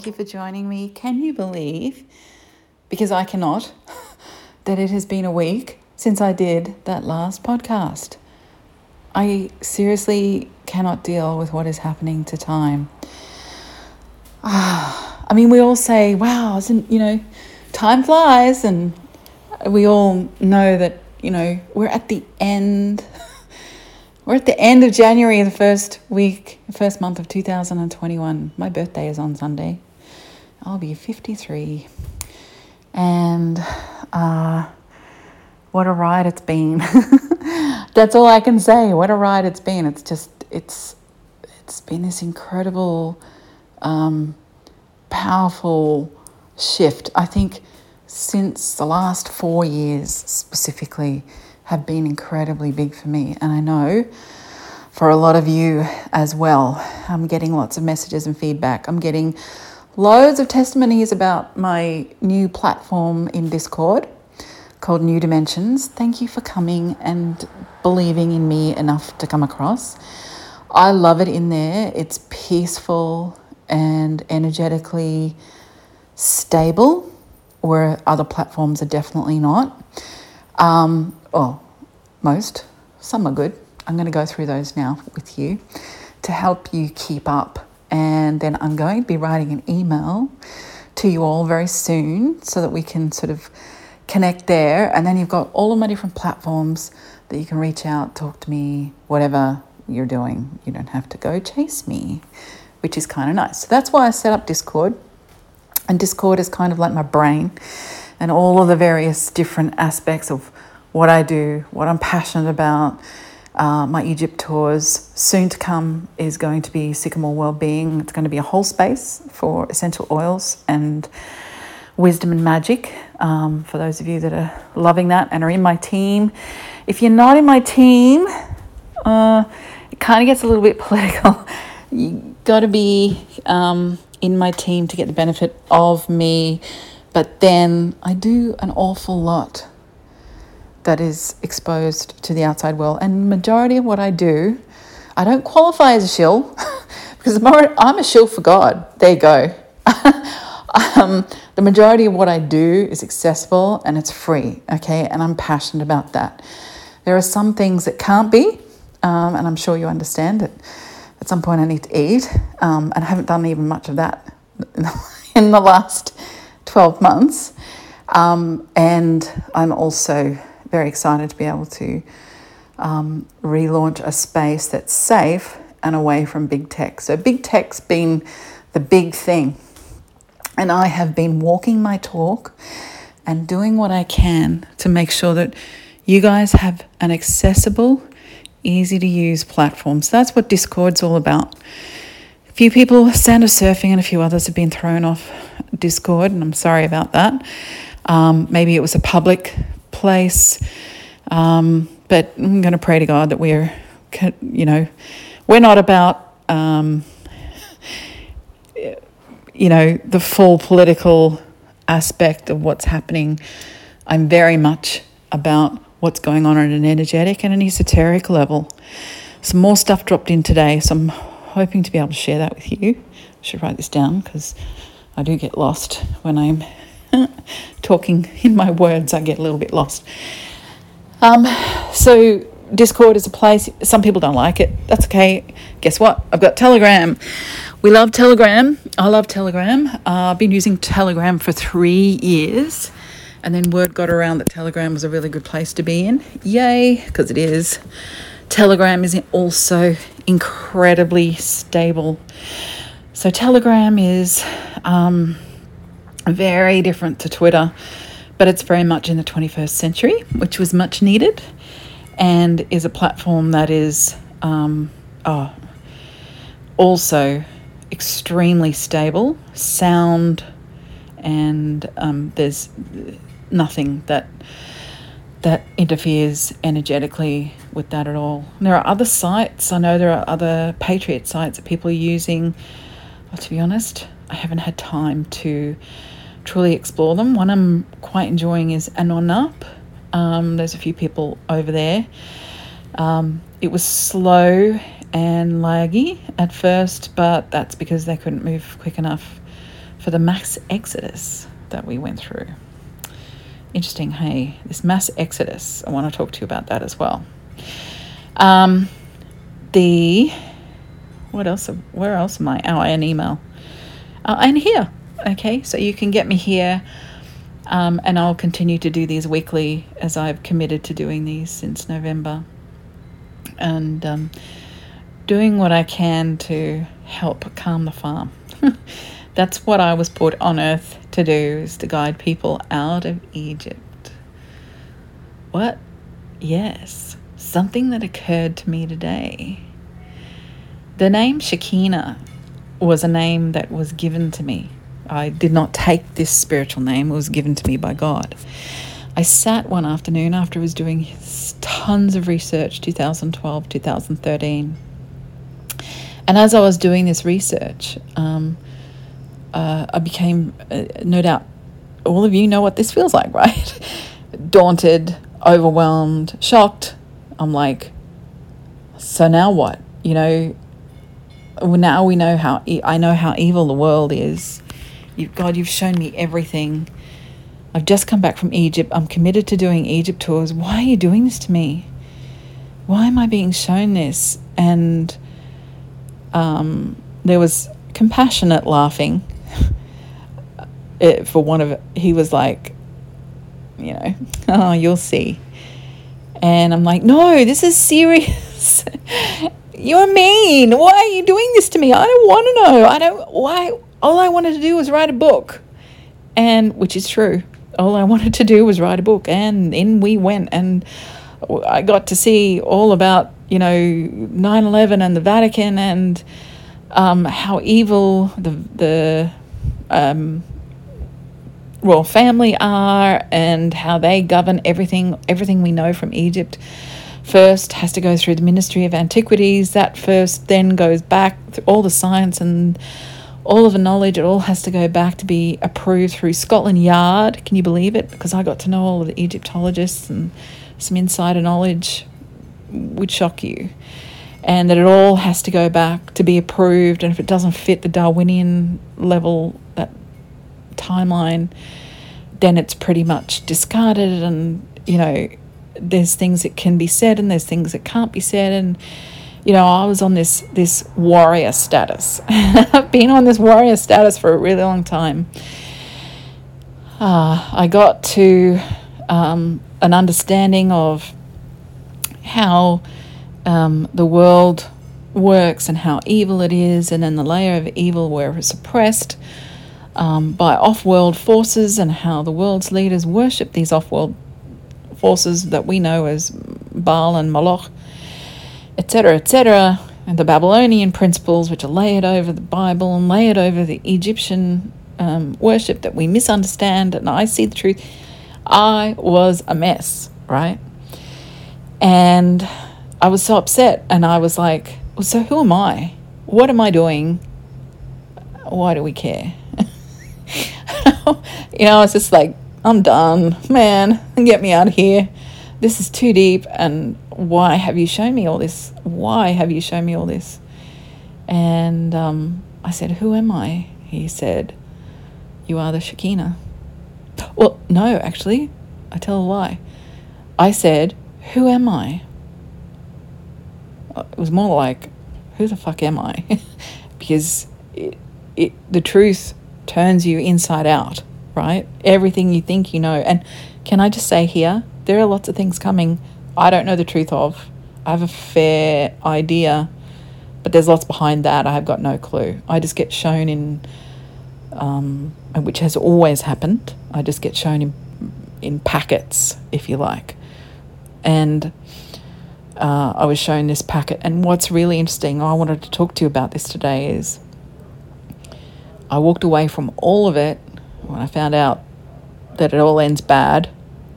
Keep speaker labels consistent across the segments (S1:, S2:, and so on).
S1: Thank you for joining me. Can you believe, because I cannot, that it has been a week since I did that last podcast? I seriously cannot deal with what is happening to time. Ah, I mean, we all say, wow, isn't, you know, time flies, and we all know that, you know, we're at the end we're at the end of January, the first week, the first month of 2021. My birthday is on Sunday. I'll be 53. And uh, what a ride it's been. That's all I can say. What a ride it's been. It's just, it's, it's been this incredible, um, powerful shift. I think since the last four years specifically, have been incredibly big for me. And I know for a lot of you as well. I'm getting lots of messages and feedback. I'm getting loads of testimonies about my new platform in Discord called New Dimensions. Thank you for coming and believing in me enough to come across. I love it in there. It's peaceful and energetically stable, where other platforms are definitely not. Um, oh, most. Some are good. I'm going to go through those now with you to help you keep up. And then I'm going to be writing an email to you all very soon so that we can sort of connect there. And then you've got all of my different platforms that you can reach out, talk to me, whatever you're doing. You don't have to go chase me, which is kind of nice. So that's why I set up Discord. And Discord is kind of like my brain and all of the various different aspects of what I do, what I'm passionate about. Uh, my Egypt tours soon to come is going to be Sycamore Wellbeing. It's going to be a whole space for essential oils and wisdom and magic. Um, for those of you that are loving that and are in my team, if you're not in my team, uh, it kind of gets a little bit political. you got to be um, in my team to get the benefit of me. But then I do an awful lot that is exposed to the outside world. And majority of what I do, I don't qualify as a shill because I'm a shill for God. There you go. um, the majority of what I do is accessible and it's free, okay? And I'm passionate about that. There are some things that can't be, um, and I'm sure you understand it. At some point, I need to eat, um, and I haven't done even much of that in the last 12 months. Um, and I'm also very excited to be able to um, relaunch a space that's safe and away from big tech. So, big tech's been the big thing. And I have been walking my talk and doing what I can to make sure that you guys have an accessible, easy to use platform. So, that's what Discord's all about. A few people, of Surfing and a few others, have been thrown off Discord, and I'm sorry about that. Um, maybe it was a public place. Um, but I'm going to pray to God that we're, you know, we're not about, um, you know, the full political aspect of what's happening. I'm very much about what's going on at an energetic and an esoteric level. Some more stuff dropped in today, so I'm hoping to be able to share that with you. I should write this down because I do get lost when I'm talking in my words, I get a little bit lost. Um, so, Discord is a place, some people don't like it. That's okay. Guess what? I've got Telegram. We love Telegram. I love Telegram. Uh, I've been using Telegram for three years. And then word got around that Telegram was a really good place to be in. Yay, because it is. Telegram is also incredibly stable. So, Telegram is. Um, very different to Twitter, but it's very much in the 21st century, which was much needed, and is a platform that is um, oh, also extremely stable, sound, and um, there's nothing that that interferes energetically with that at all. And there are other sites. I know there are other Patriot sites that people are using. To be honest, I haven't had time to truly explore them. One I'm quite enjoying is Anonup. Um, there's a few people over there. Um, it was slow and laggy at first, but that's because they couldn't move quick enough for the mass exodus that we went through. Interesting, hey, this mass exodus. I want to talk to you about that as well. Um, the what else? Where else am I? Oh, an email. Uh, and here, okay. So you can get me here, um, and I'll continue to do these weekly as I've committed to doing these since November, and um, doing what I can to help calm the farm. That's what I was put on earth to do: is to guide people out of Egypt. What? Yes, something that occurred to me today the name Shekinah was a name that was given to me. I did not take this spiritual name, it was given to me by God. I sat one afternoon after I was doing tons of research, 2012, 2013. And as I was doing this research, um, uh, I became, uh, no doubt, all of you know what this feels like, right? Daunted, overwhelmed, shocked. I'm like, so now what? You know, now we know how e- I know how evil the world is. You, God, you've shown me everything. I've just come back from Egypt. I'm committed to doing Egypt tours. Why are you doing this to me? Why am I being shown this? And um, there was compassionate laughing. it, for one of it, he was like, you know, oh, you'll see. And I'm like, no, this is serious. You're mean. Why are you doing this to me? I don't want to know. I don't. Why? All I wanted to do was write a book, and which is true. All I wanted to do was write a book, and in we went, and I got to see all about you know 9/11 and the Vatican and um, how evil the the um, royal family are and how they govern everything everything we know from Egypt first has to go through the Ministry of Antiquities. That first then goes back through all the science and all of the knowledge. It all has to go back to be approved through Scotland Yard. Can you believe it? Because I got to know all of the Egyptologists and some insider knowledge would shock you. And that it all has to go back to be approved. And if it doesn't fit the Darwinian level, that timeline, then it's pretty much discarded. And, you know, there's things that can be said and there's things that can't be said and you know i was on this this warrior status. I've been on this warrior status for a really long time. Uh, i got to um, an understanding of how um, the world works and how evil it is and then the layer of evil where it's suppressed um, by off-world forces and how the world's leaders worship these off-world forces that we know as Baal and Moloch, etc., etc., and the Babylonian principles, which are layered over the Bible and layered over the Egyptian um, worship that we misunderstand, and I see the truth. I was a mess, right? And I was so upset, and I was like, well, so who am I? What am I doing? Why do we care? you know, I was just like I'm done, man, get me out of here. This is too deep, and why have you shown me all this? Why have you shown me all this? And um, I said, Who am I? He said, You are the Shekinah. Well, no, actually, I tell a lie. I said, Who am I? It was more like, Who the fuck am I? because it, it, the truth turns you inside out right? Everything you think you know. And can I just say here, there are lots of things coming I don't know the truth of. I have a fair idea, but there's lots behind that. I have got no clue. I just get shown in, um, which has always happened. I just get shown in, in packets, if you like. And uh, I was shown this packet. And what's really interesting, I wanted to talk to you about this today, is I walked away from all of it when I found out that it all ends bad,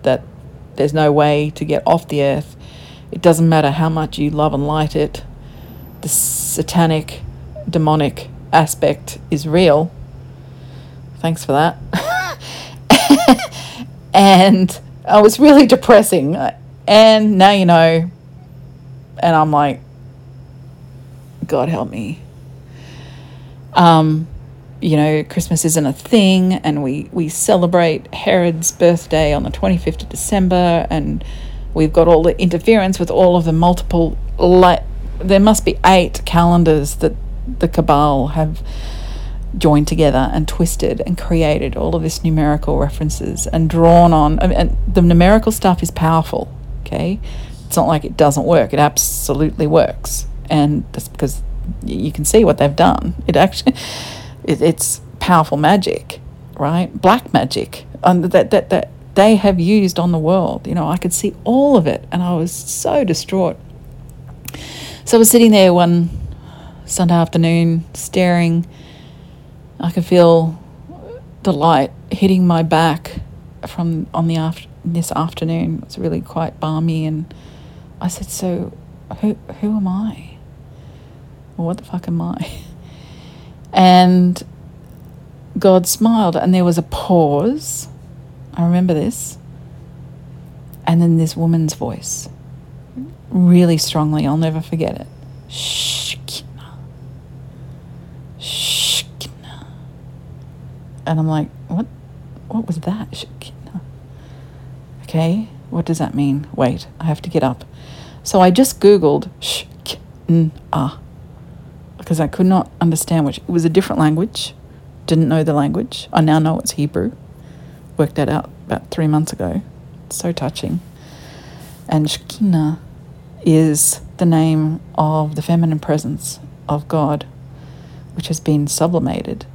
S1: that there's no way to get off the earth, it doesn't matter how much you love and light it, the satanic, demonic aspect is real. Thanks for that. and I was really depressing. And now you know. And I'm like, God help me. Um, you know, Christmas isn't a thing, and we, we celebrate Herod's birthday on the 25th of December, and we've got all the interference with all of the multiple. Li- there must be eight calendars that the cabal have joined together and twisted and created all of this numerical references and drawn on. And the numerical stuff is powerful, okay? It's not like it doesn't work, it absolutely works. And that's because you can see what they've done. It actually, it, it's powerful magic, right? Black magic um, that, that, that they have used on the world. You know, I could see all of it and I was so distraught. So I was sitting there one Sunday afternoon staring. I could feel the light hitting my back from on the after this afternoon. It was really quite balmy and I said, So who who am I? Well, what the fuck am I? And God smiled, and there was a pause. I remember this. And then this woman's voice, really strongly, I'll never forget it. Shekinah. Shekinah. And I'm like, what? What was that? Shekinah. Okay, what does that mean? Wait, I have to get up. So I just Googled Shekinah because I could not understand which. It was a different language. Didn't know the language. I now know it's Hebrew. Worked that out about three months ago. So touching. And Shekinah is the name of the feminine presence of God, which has been sublimated,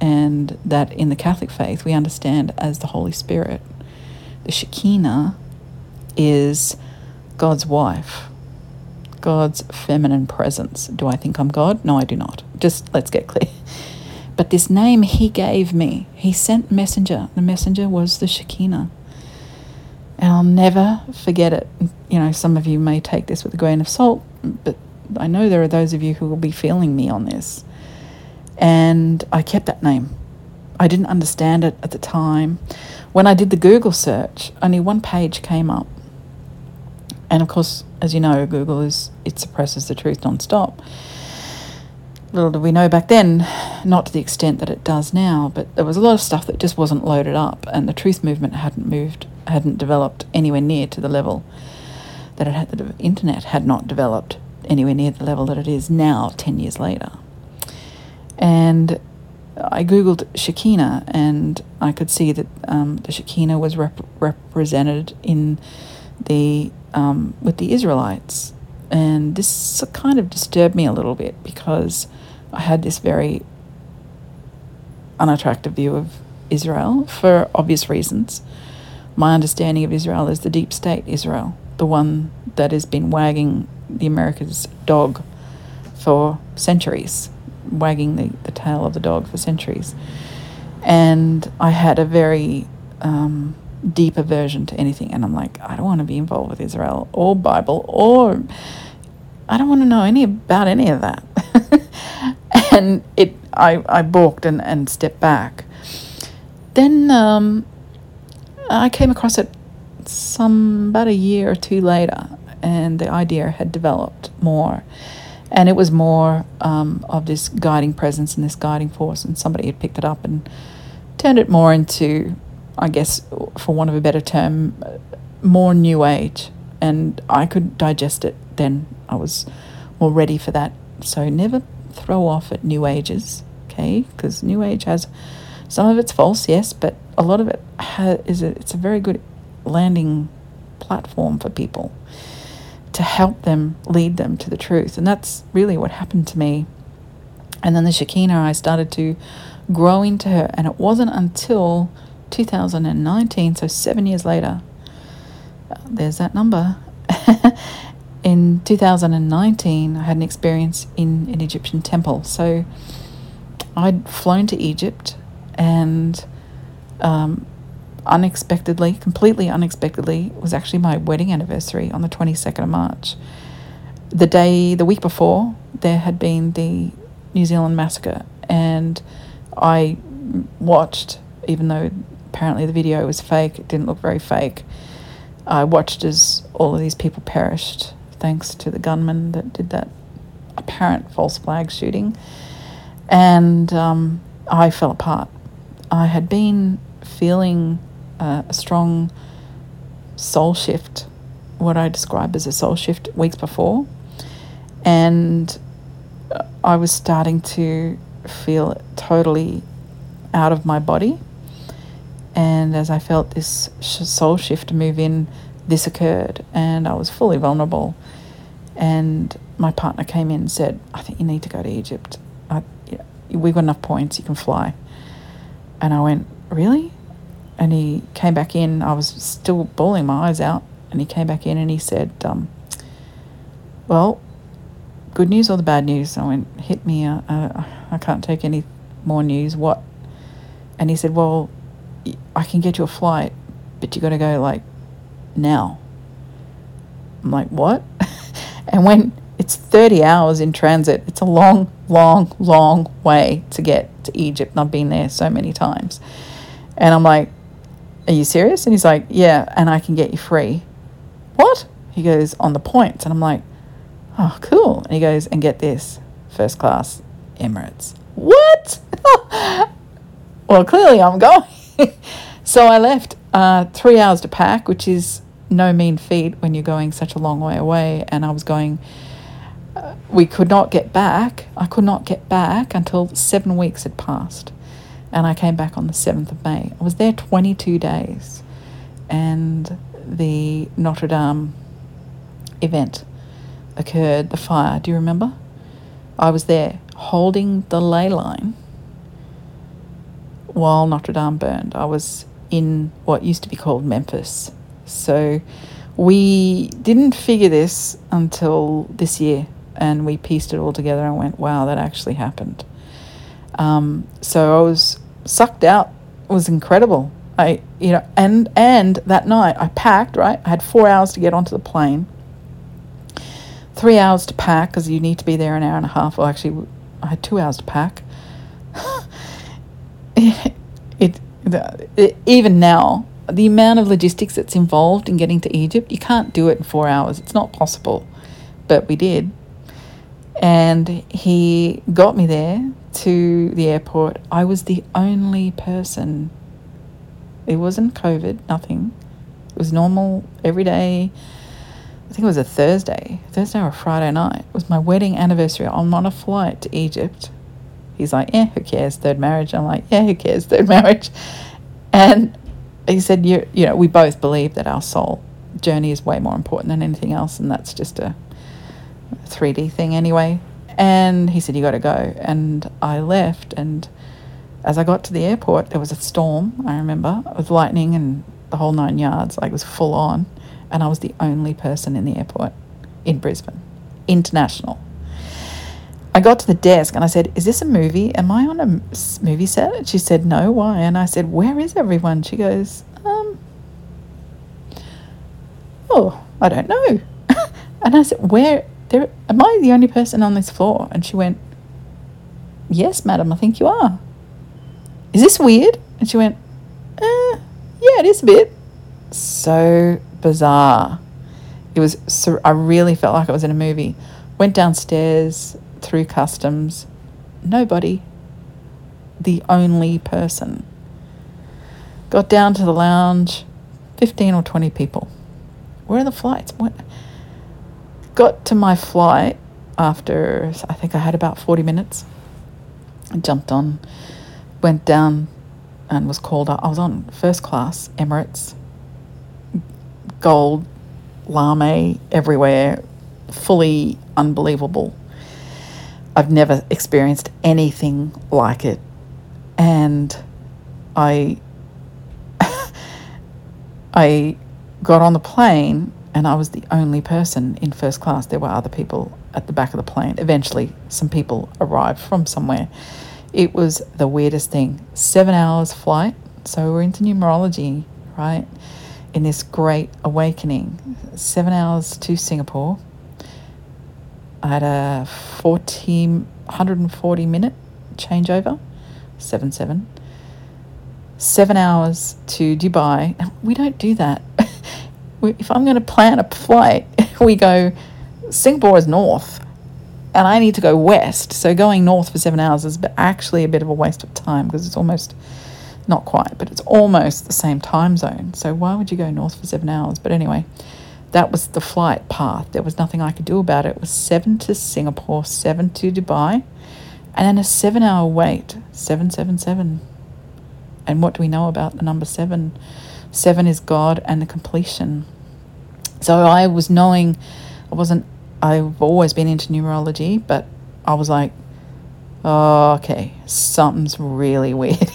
S1: and that in the Catholic faith we understand as the Holy Spirit. The Shekinah is God's wife, God's feminine presence. Do I think I'm God? No, I do not. Just let's get clear. But this name he gave me, he sent messenger. The messenger was the Shekinah. And I'll never forget it. You know, some of you may take this with a grain of salt, but I know there are those of you who will be feeling me on this. And I kept that name. I didn't understand it at the time. When I did the Google search, only one page came up and of course, as you know, Google is it suppresses the truth non-stop. Little did we know back then, not to the extent that it does now, but there was a lot of stuff that just wasn't loaded up, and the truth movement hadn't moved, hadn't developed anywhere near to the level that it had. The internet had not developed anywhere near the level that it is now, ten years later. And I googled Shekinah, and I could see that um, the Shekinah was rep- represented in the um, with the Israelites, and this kind of disturbed me a little bit because I had this very unattractive view of Israel for obvious reasons. My understanding of Israel is the deep state Israel, the one that has been wagging the America's dog for centuries, wagging the, the tail of the dog for centuries. And I had a very um, deep aversion to anything. And I'm like, I don't want to be involved with Israel or Bible or I don't want to know any about any of that. and it, I, I balked and, and stepped back. Then um, I came across it some about a year or two later, and the idea had developed more. And it was more um, of this guiding presence and this guiding force, and somebody had picked it up and turned it more into I guess, for want of a better term, more new age. And I could digest it then. I was more ready for that. So never throw off at new ages, okay? Because new age has some of it's false, yes, but a lot of it ha- is a, it's a very good landing platform for people to help them lead them to the truth. And that's really what happened to me. And then the Shekinah, I started to grow into her. And it wasn't until 2019, so seven years later, uh, there's that number. in 2019, I had an experience in an Egyptian temple. So I'd flown to Egypt and um, unexpectedly, completely unexpectedly, was actually my wedding anniversary on the 22nd of March. The day, the week before, there had been the New Zealand massacre, and I watched, even though apparently the video was fake. It didn't look very fake. I watched as all of these people perished thanks to the gunman that did that apparent false flag shooting, and um, I fell apart. I had been feeling uh, a strong soul shift, what I describe as a soul shift, weeks before, and I was starting to feel totally out of my body. And as I felt this soul shift move in, this occurred, and I was fully vulnerable. And my partner came in and said, I think you need to go to Egypt. I, we've got enough points, you can fly. And I went, Really? And he came back in. I was still bawling my eyes out. And he came back in and he said, um, Well, good news or the bad news? I went, Hit me. Uh, uh, I can't take any more news. What? And he said, Well, I can get you a flight, but you got to go like now. I'm like, What? and when it's 30 hours in transit, it's a long, long, long way to get to Egypt. And I've been there so many times. And I'm like, Are you serious? And he's like, Yeah, and I can get you free. What? He goes, On the points. And I'm like, Oh, cool. And he goes, And get this first class Emirates. What? well, clearly I'm going. so I left uh, three hours to pack, which is no mean feat when you're going such a long way away. And I was going, uh, we could not get back. I could not get back until seven weeks had passed. And I came back on the 7th of May. I was there 22 days. And the Notre Dame event occurred, the fire. Do you remember? I was there holding the ley line while Notre Dame burned. I was in what used to be called Memphis. So we didn't figure this until this year and we pieced it all together and went, wow, that actually happened. Um, so I was sucked out. It was incredible. I, you know, and and that night I packed. Right, I had four hours to get onto the plane. Three hours to pack because you need to be there an hour and a half. Well, actually, I had two hours to pack. it, it, it, even now, the amount of logistics that's involved in getting to Egypt, you can't do it in four hours. It's not possible. But we did. And he got me there to the airport. I was the only person. It wasn't COVID, nothing. It was normal, every day. I think it was a Thursday, Thursday or Friday night. It was my wedding anniversary. I'm on a flight to Egypt. He's like, yeah, who cares? Third marriage. I'm like, yeah, who cares? Third marriage. And he said, you, you know, we both believe that our soul journey is way more important than anything else, and that's just a 3D thing anyway. And he said, you got to go. And I left, and as I got to the airport, there was a storm, I remember, with lightning and the whole nine yards, like it was full on. And I was the only person in the airport in Brisbane, international. I got to the desk and I said, Is this a movie? Am I on a movie set? She said, No, why? And I said, Where is everyone? She goes, Um, oh, I don't know. and I said, Where, there, am I the only person on this floor? And she went, Yes, madam, I think you are. Is this weird? And she went, uh, Yeah, it is a bit. So bizarre. It was, I really felt like I was in a movie. Went downstairs, through customs. Nobody. The only person. Got down to the lounge, 15 or 20 people. Where are the flights? What? Got to my flight after, I think I had about 40 minutes. I jumped on, went down, and was called up. I was on first class, Emirates, gold, lamé everywhere, fully unbelievable I've never experienced anything like it. And I I got on the plane and I was the only person in first class. There were other people at the back of the plane. Eventually, some people arrived from somewhere. It was the weirdest thing. Seven hours flight. So we're into numerology, right? In this great awakening. Seven hours to Singapore I had a 40, 140 minute changeover, 7 7. Seven hours to Dubai. We don't do that. if I'm going to plan a flight, we go Singapore is north, and I need to go west. So going north for seven hours is actually a bit of a waste of time because it's almost not quite, but it's almost the same time zone. So why would you go north for seven hours? But anyway, that was the flight path. There was nothing I could do about it. It was seven to Singapore, seven to Dubai, and then a seven hour wait. Seven, seven, seven. And what do we know about the number seven? Seven is God and the completion. So I was knowing, I wasn't, I've always been into numerology, but I was like, oh, okay, something's really weird.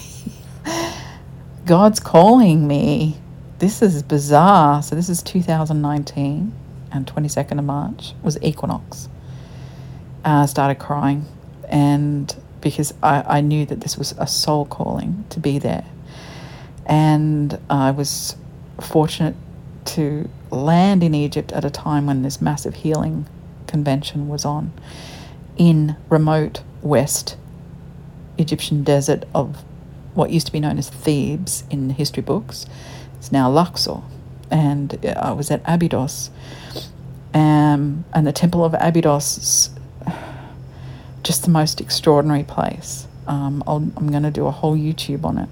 S1: God's calling me. This is bizarre. So this is 2019 and 22nd of March was equinox. Uh, I started crying and because I, I knew that this was a soul calling to be there. And I was fortunate to land in Egypt at a time when this massive healing convention was on in remote west Egyptian desert of what used to be known as Thebes in the history books. It's now Luxor. And I was at Abydos. Um, and the Temple of Abydos is just the most extraordinary place. Um, i am going to do a whole YouTube on it.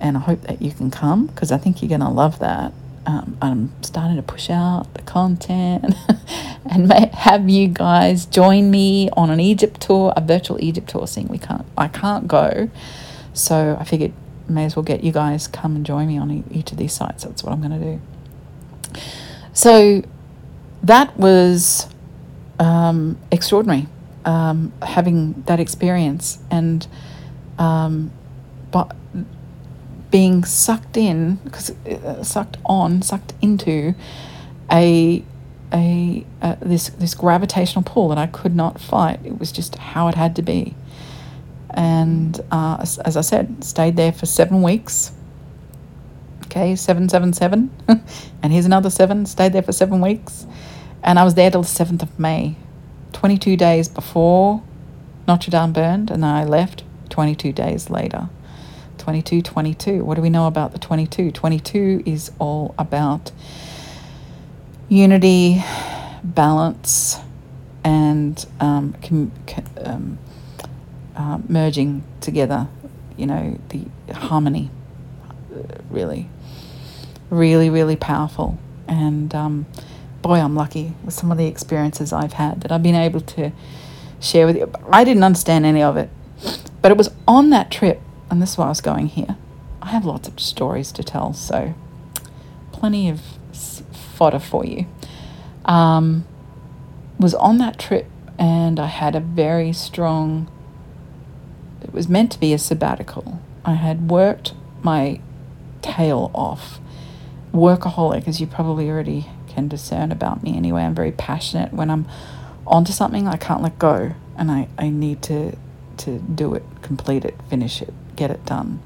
S1: And I hope that you can come because I think you're going to love that um, I'm starting to push out the content and have you guys join me on an Egypt tour, a virtual Egypt tour. Seeing we can't, I can't go, so I figured may as well get you guys come and join me on each of these sites. That's what I'm going to do. So that was um, extraordinary, um, having that experience and. Um, but being sucked in, because uh, sucked on, sucked into a a uh, this this gravitational pull that I could not fight. It was just how it had to be. And uh, as, I said, stayed there for seven weeks. Okay, seven, seven, seven, and here's another seven. Stayed there for seven weeks, and I was there till the seventh of May, twenty-two days before Notre Dame burned, and I left twenty-two days later. 22 22. What do we know about the 22? 22 is all about unity, balance, and um, com- um, uh, merging together, you know, the harmony, really, really, really powerful. And um, boy, I'm lucky with some of the experiences I've had that I've been able to share with you. I didn't understand any of it, but it was on that trip and this is why I was going here. I have lots of stories to tell, so plenty of fodder for you. Um, was on that trip and I had a very strong, was meant to be a sabbatical. I had worked my tail off. Workaholic, as you probably already can discern about me anyway. I'm very passionate. When I'm onto something, I can't let go and I, I need to, to do it, complete it, finish it get it done.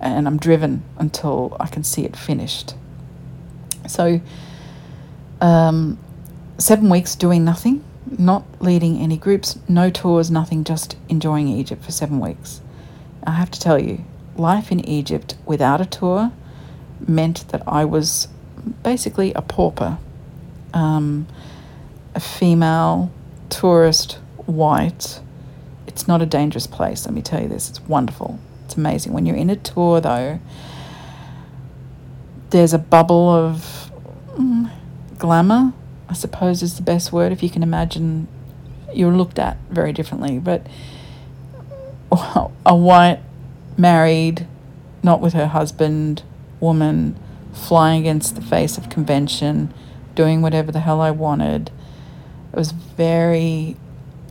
S1: And I'm driven until I can see it finished. So, um, seven weeks doing nothing, not leading any groups, no tours, nothing, just enjoying Egypt for seven weeks. I have to tell you, life in Egypt without a tour meant that I was basically a pauper, um, a female, tourist, white, it's not a dangerous place, let me tell you this. It's wonderful. It's amazing. When you're in a tour, though, there's a bubble of mm, glamour, I suppose is the best word. If you can imagine, you're looked at very differently. But a white, married, not with her husband, woman, flying against the face of convention, doing whatever the hell I wanted. It was very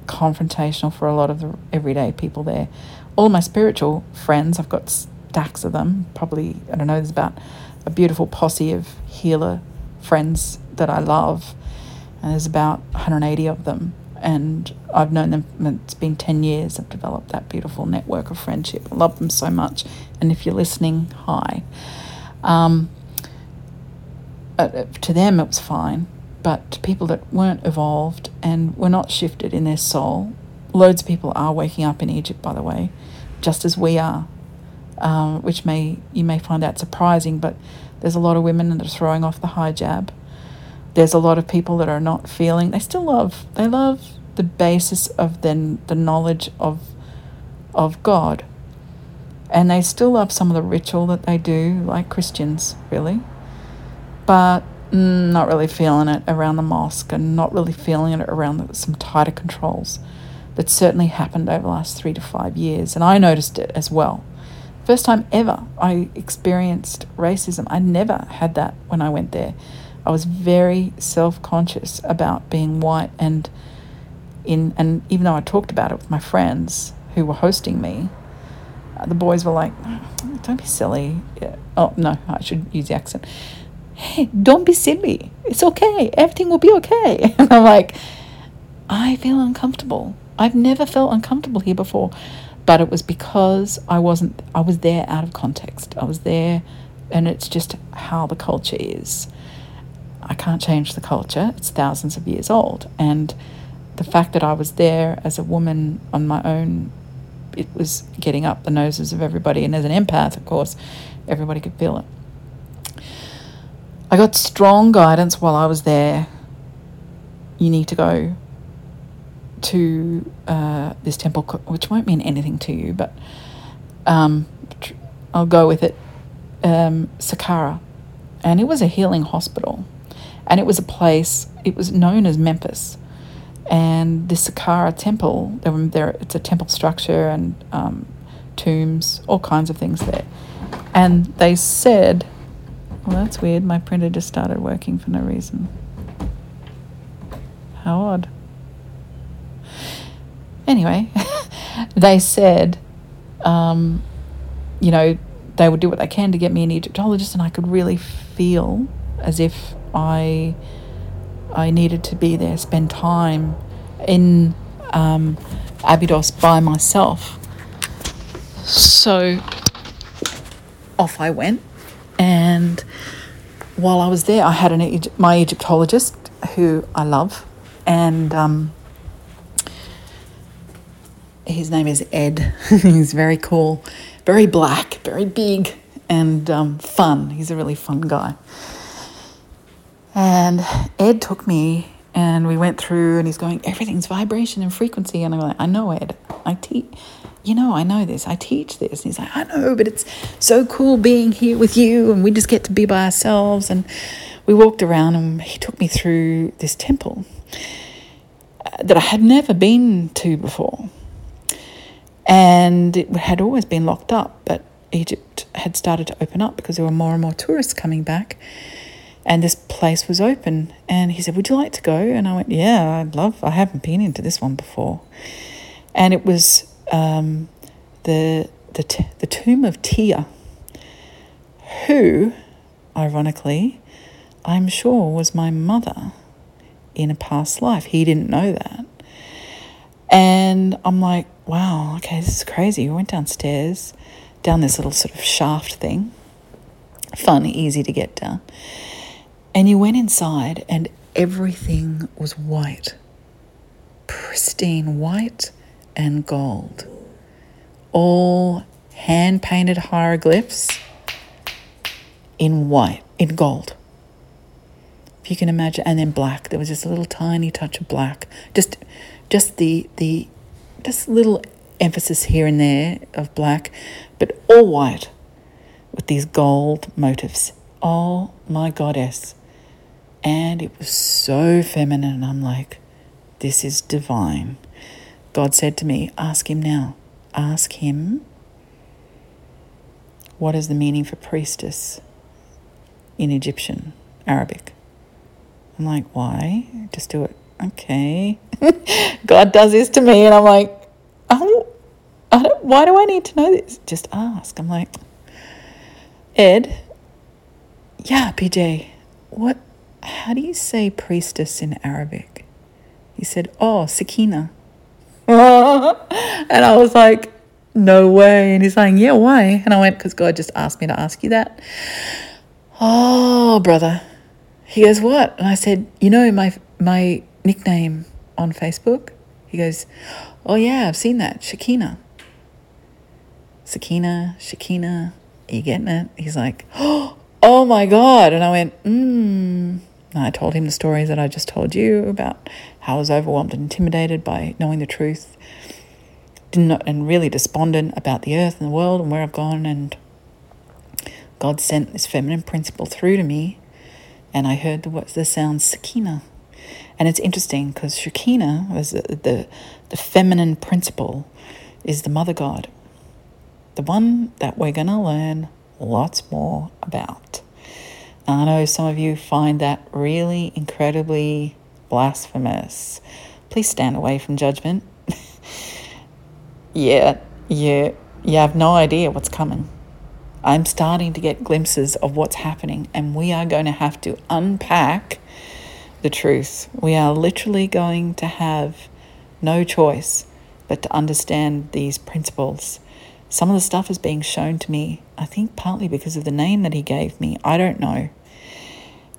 S1: confrontational for a lot of the everyday people there. All my spiritual friends, I've got stacks of them. Probably, I don't know, there's about a beautiful posse of healer friends that I love, and there's about 180 of them. And I've known them, it's been 10 years. I've developed that beautiful network of friendship. I love them so much. And if you're listening, hi. Um, uh, to them, it was fine but to people that weren't evolved and were not shifted in their soul, loads of people are waking up in Egypt, by the way, just as we are, um, which may you may find that surprising, but there's a lot of women that are throwing off the hijab. There's a lot of people that are not feeling. They still love. They love the basis of then the knowledge of of God. And they still love some of the ritual that they do, like Christians, really. But mm, not really feeling it around the mosque and not really feeling it around the, some tighter controls that certainly happened over the last three to five years. And I noticed it as well. First time ever I experienced racism. I never had that when I went there. I was very self conscious about being white and in and even though I talked about it with my friends who were hosting me, uh, the boys were like, "Don't be silly." Yeah. Oh no, I should use the accent. Hey, don't be silly. It's okay. Everything will be okay. And I'm like, I feel uncomfortable. I've never felt uncomfortable here before, but it was because I wasn't. I was there out of context. I was there, and it's just how the culture is. I can't change the culture. It's thousands of years old, and the fact that I was there as a woman on my own, it was getting up the noses of everybody. And as an empath, of course, everybody could feel it. I got strong guidance while I was there. You need to go to uh, this temple, which won't mean anything to you, but um, I'll go with it. Um, Saqqara, and it was a healing hospital, and it was a place. It was known as Memphis, and the Saqqara temple. There, there it's a temple structure and um, tombs, all kinds of things there, and they said, "Well, that's weird. My printer just started working for no reason. How odd." Anyway, they said, um, you know, they would do what they can to get me an Egyptologist, and I could really feel as if I I needed to be there, spend time in um, Abydos by myself. So off I went, and while I was there, I had an my Egyptologist who I love, and um, his name is Ed. He's very cool, very black, very big, and um, fun. He's a really fun guy. And Ed took me and we went through and he's going, everything's vibration and frequency. And I'm like, I know, Ed. I teach, you know, I know this. I teach this. And he's like, I know, but it's so cool being here with you and we just get to be by ourselves. And we walked around and he took me through this temple uh, that I had never been to before and it had always been locked up, but Egypt had started to open up because there were more and more tourists coming back, and this place was open. And he said, "Would you like to go?" And I went, "Yeah, I'd love. I haven't been into this one before." And it was um, the the t- the tomb of Tia, who, ironically, I'm sure was my mother in a past life. He didn't know that. And I'm like, wow, okay, this is crazy. We went downstairs, down this little sort of shaft thing. Fun, easy to get down. And you went inside, and everything was white pristine white and gold. All hand painted hieroglyphs in white, in gold. If you can imagine, and then black. There was just a little tiny touch of black. Just just the the just little emphasis here and there of black, but all white with these gold motifs. Oh my goddess. And it was so feminine. I'm like, this is divine. God said to me, Ask him now. Ask him what is the meaning for priestess in Egyptian, Arabic. I'm like, why? Just do it okay. God does this to me, and I'm like, oh, I don't, why do I need to know this? Just ask. I'm like, Ed, yeah, PJ, what, how do you say priestess in Arabic? He said, oh, Sakina. and I was like, no way. And he's saying, yeah, why? And I went, because God just asked me to ask you that. Oh, brother. He goes, what? And I said, you know, my, my nickname on Facebook? He goes, Oh, yeah, I've seen that. Shakina. Sakina, Shakina. Are you getting it? He's like, Oh my God. And I went, And I told him the stories that I just told you about how I was overwhelmed and intimidated by knowing the truth, didn't and really despondent about the earth and the world and where I've gone. And God sent this feminine principle through to me, and I heard the the sound Sakina. And it's interesting because Shekinah was the, the, the feminine principle is the mother god, the one that we're going to learn lots more about. I know some of you find that really incredibly blasphemous. Please stand away from judgment. yeah, yeah, you have no idea what's coming. I'm starting to get glimpses of what's happening, and we are going to have to unpack the truth. We are literally going to have no choice but to understand these principles. Some of the stuff is being shown to me, I think partly because of the name that he gave me. I don't know.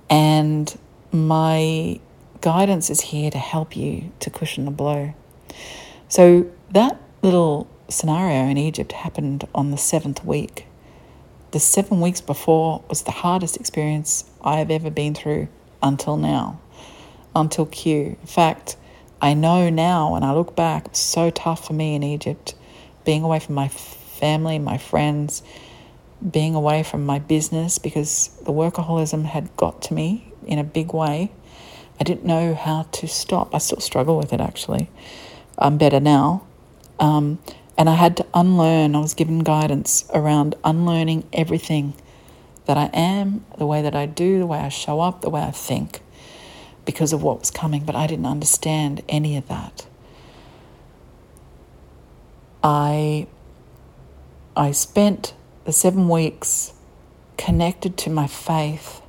S1: And my guidance is here to help you to cushion the blow. So that little scenario in Egypt happened on the seventh week. The seven weeks before was the hardest experience I have ever been through until now, until Q. In fact, I know now when I look back, it was so tough for me in Egypt, being away from my family, my friends, being away from my business because the workaholism had got to me in a big way. I didn't know how to stop. I still struggle with it actually. I'm better now. Um, and I had to unlearn, I was given guidance around unlearning everything that I am, the way that I do, the way I show up, the way I think because of what was coming, but I didn't understand any of that. I I spent the seven weeks connected to my faith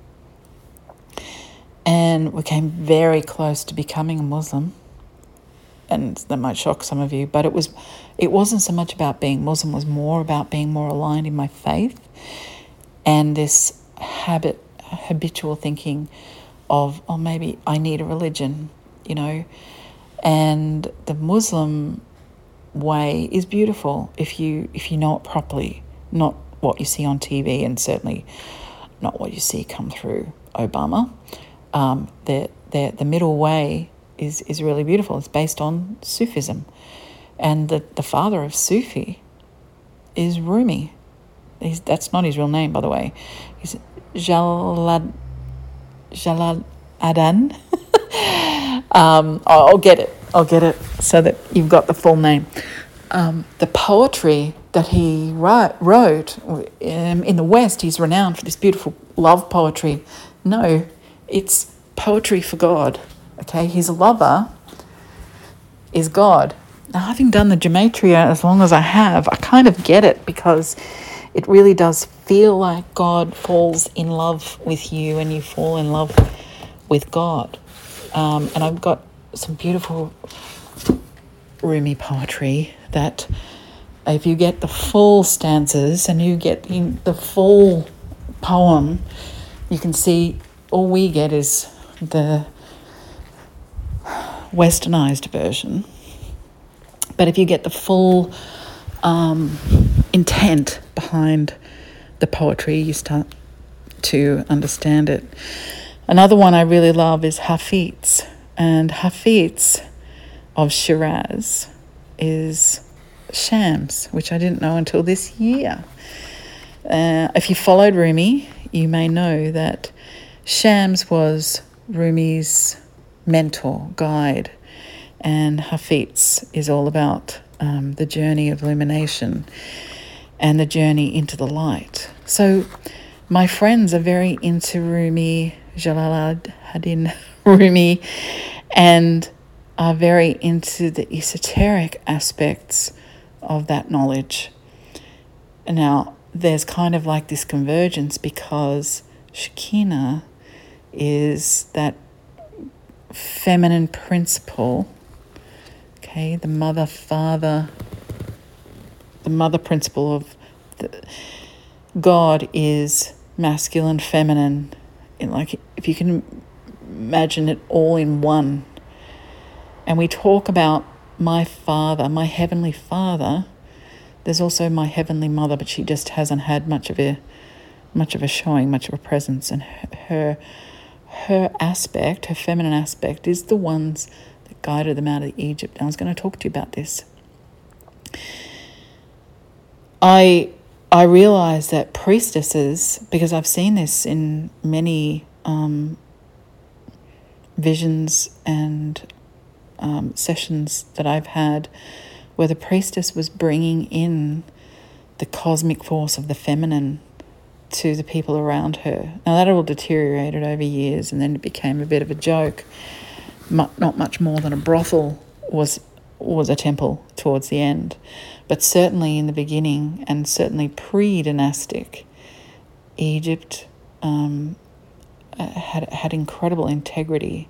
S1: and we came very close to becoming a Muslim. And that might shock some of you, but it was it wasn't so much about being Muslim, it was more about being more aligned in my faith and this habit habitual thinking of, oh, maybe I need a religion, you know. And the Muslim way is beautiful if you if you know it properly, not what you see on TV, and certainly not what you see come through Obama. Um, the, the, the middle way is, is really beautiful. It's based on Sufism. And the, the father of Sufi is Rumi. He's, that's not his real name, by the way. He's Jalad, Jalal Adan. um, I'll get it. I'll get it so that you've got the full name. Um, the poetry that he wrote, um, in the West, he's renowned for this beautiful love poetry. No, it's poetry for God. Okay, his lover is God. Now, having done the gematria as long as I have, I kind of get it because it really does feel like God falls in love with you and you fall in love with God. Um, and I've got some beautiful Rumi poetry that if you get the full stanzas and you get the full poem, you can see all we get is the westernized version. But if you get the full um, intent behind the poetry, you start to understand it. Another one I really love is Hafiz, and Hafiz of Shiraz is Shams, which I didn't know until this year. Uh, if you followed Rumi, you may know that Shams was Rumi's mentor, guide, and Hafiz is all about um, the journey of illumination and the journey into the light. So, my friends are very into Rumi, Jalaluddin Rumi, and are very into the esoteric aspects of that knowledge. Now, there's kind of like this convergence because Shekinah is that feminine principle, okay, the mother, father, the mother principle of the, God is masculine, feminine, in like if you can imagine it all in one. And we talk about my father, my heavenly father. There's also my heavenly mother, but she just hasn't had much of a much of a showing, much of a presence, and her her aspect, her feminine aspect, is the ones that guided them out of Egypt. And I was going to talk to you about this. I I realize that priestesses, because I've seen this in many um, visions and um, sessions that I've had, where the priestess was bringing in the cosmic force of the feminine to the people around her. Now, that all deteriorated over years and then it became a bit of a joke. Not much more than a brothel was, was a temple towards the end. But certainly in the beginning, and certainly pre dynastic, Egypt um, uh, had, had incredible integrity,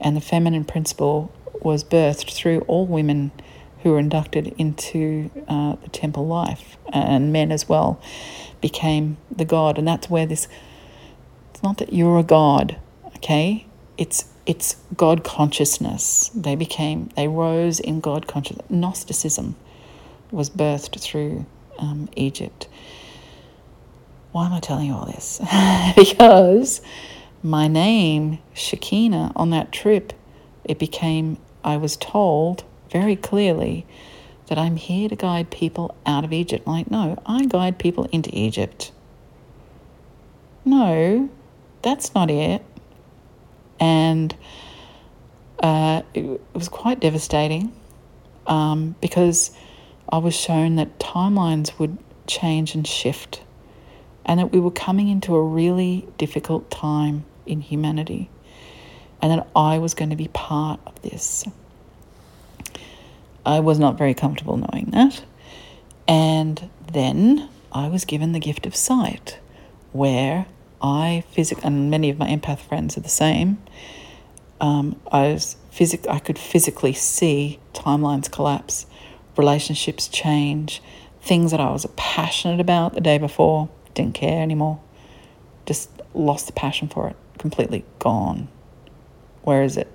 S1: and the feminine principle was birthed through all women who were inducted into uh, the temple life, and men as well became the god. And that's where this it's not that you're a god, okay? It's it's God consciousness. They became they rose in God consciousness. Gnosticism was birthed through um, Egypt. Why am I telling you all this? because my name, Shekinah, on that trip, it became, I was told very clearly that I'm here to guide people out of Egypt. Like, no, I guide people into Egypt. No, that's not it. And uh, it, it was quite devastating um, because I was shown that timelines would change and shift, and that we were coming into a really difficult time in humanity, and that I was going to be part of this. I was not very comfortable knowing that. And then I was given the gift of sight, where I physic and many of my empath friends are the same. Um, I was physic I could physically see timelines collapse relationships change, things that I was passionate about the day before, didn't care anymore. Just lost the passion for it, completely gone. Where is it?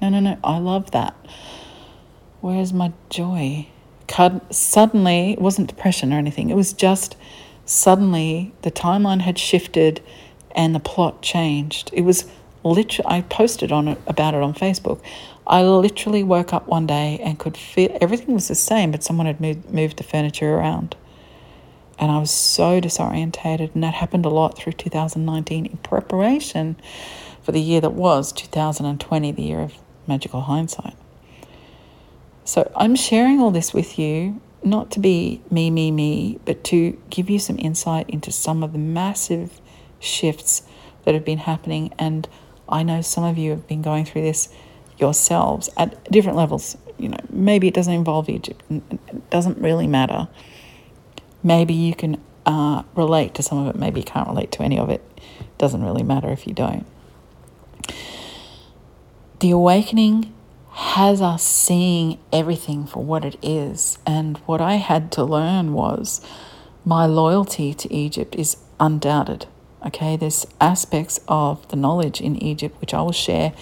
S1: No, no, no, I love that. Where's my joy? Suddenly, it wasn't depression or anything, it was just suddenly the timeline had shifted and the plot changed. It was literally, I posted on it about it on Facebook. I literally woke up one day and could feel everything was the same, but someone had moved, moved the furniture around. And I was so disorientated, and that happened a lot through 2019 in preparation for the year that was 2020, the year of magical hindsight. So I'm sharing all this with you, not to be me, me, me, but to give you some insight into some of the massive shifts that have been happening. And I know some of you have been going through this yourselves at different levels. You know, maybe it doesn't involve Egypt. It doesn't really matter. Maybe you can uh, relate to some of it. Maybe you can't relate to any of it. it. Doesn't really matter if you don't. The awakening has us seeing everything for what it is. And what I had to learn was my loyalty to Egypt is undoubted. Okay, there's aspects of the knowledge in Egypt which I will share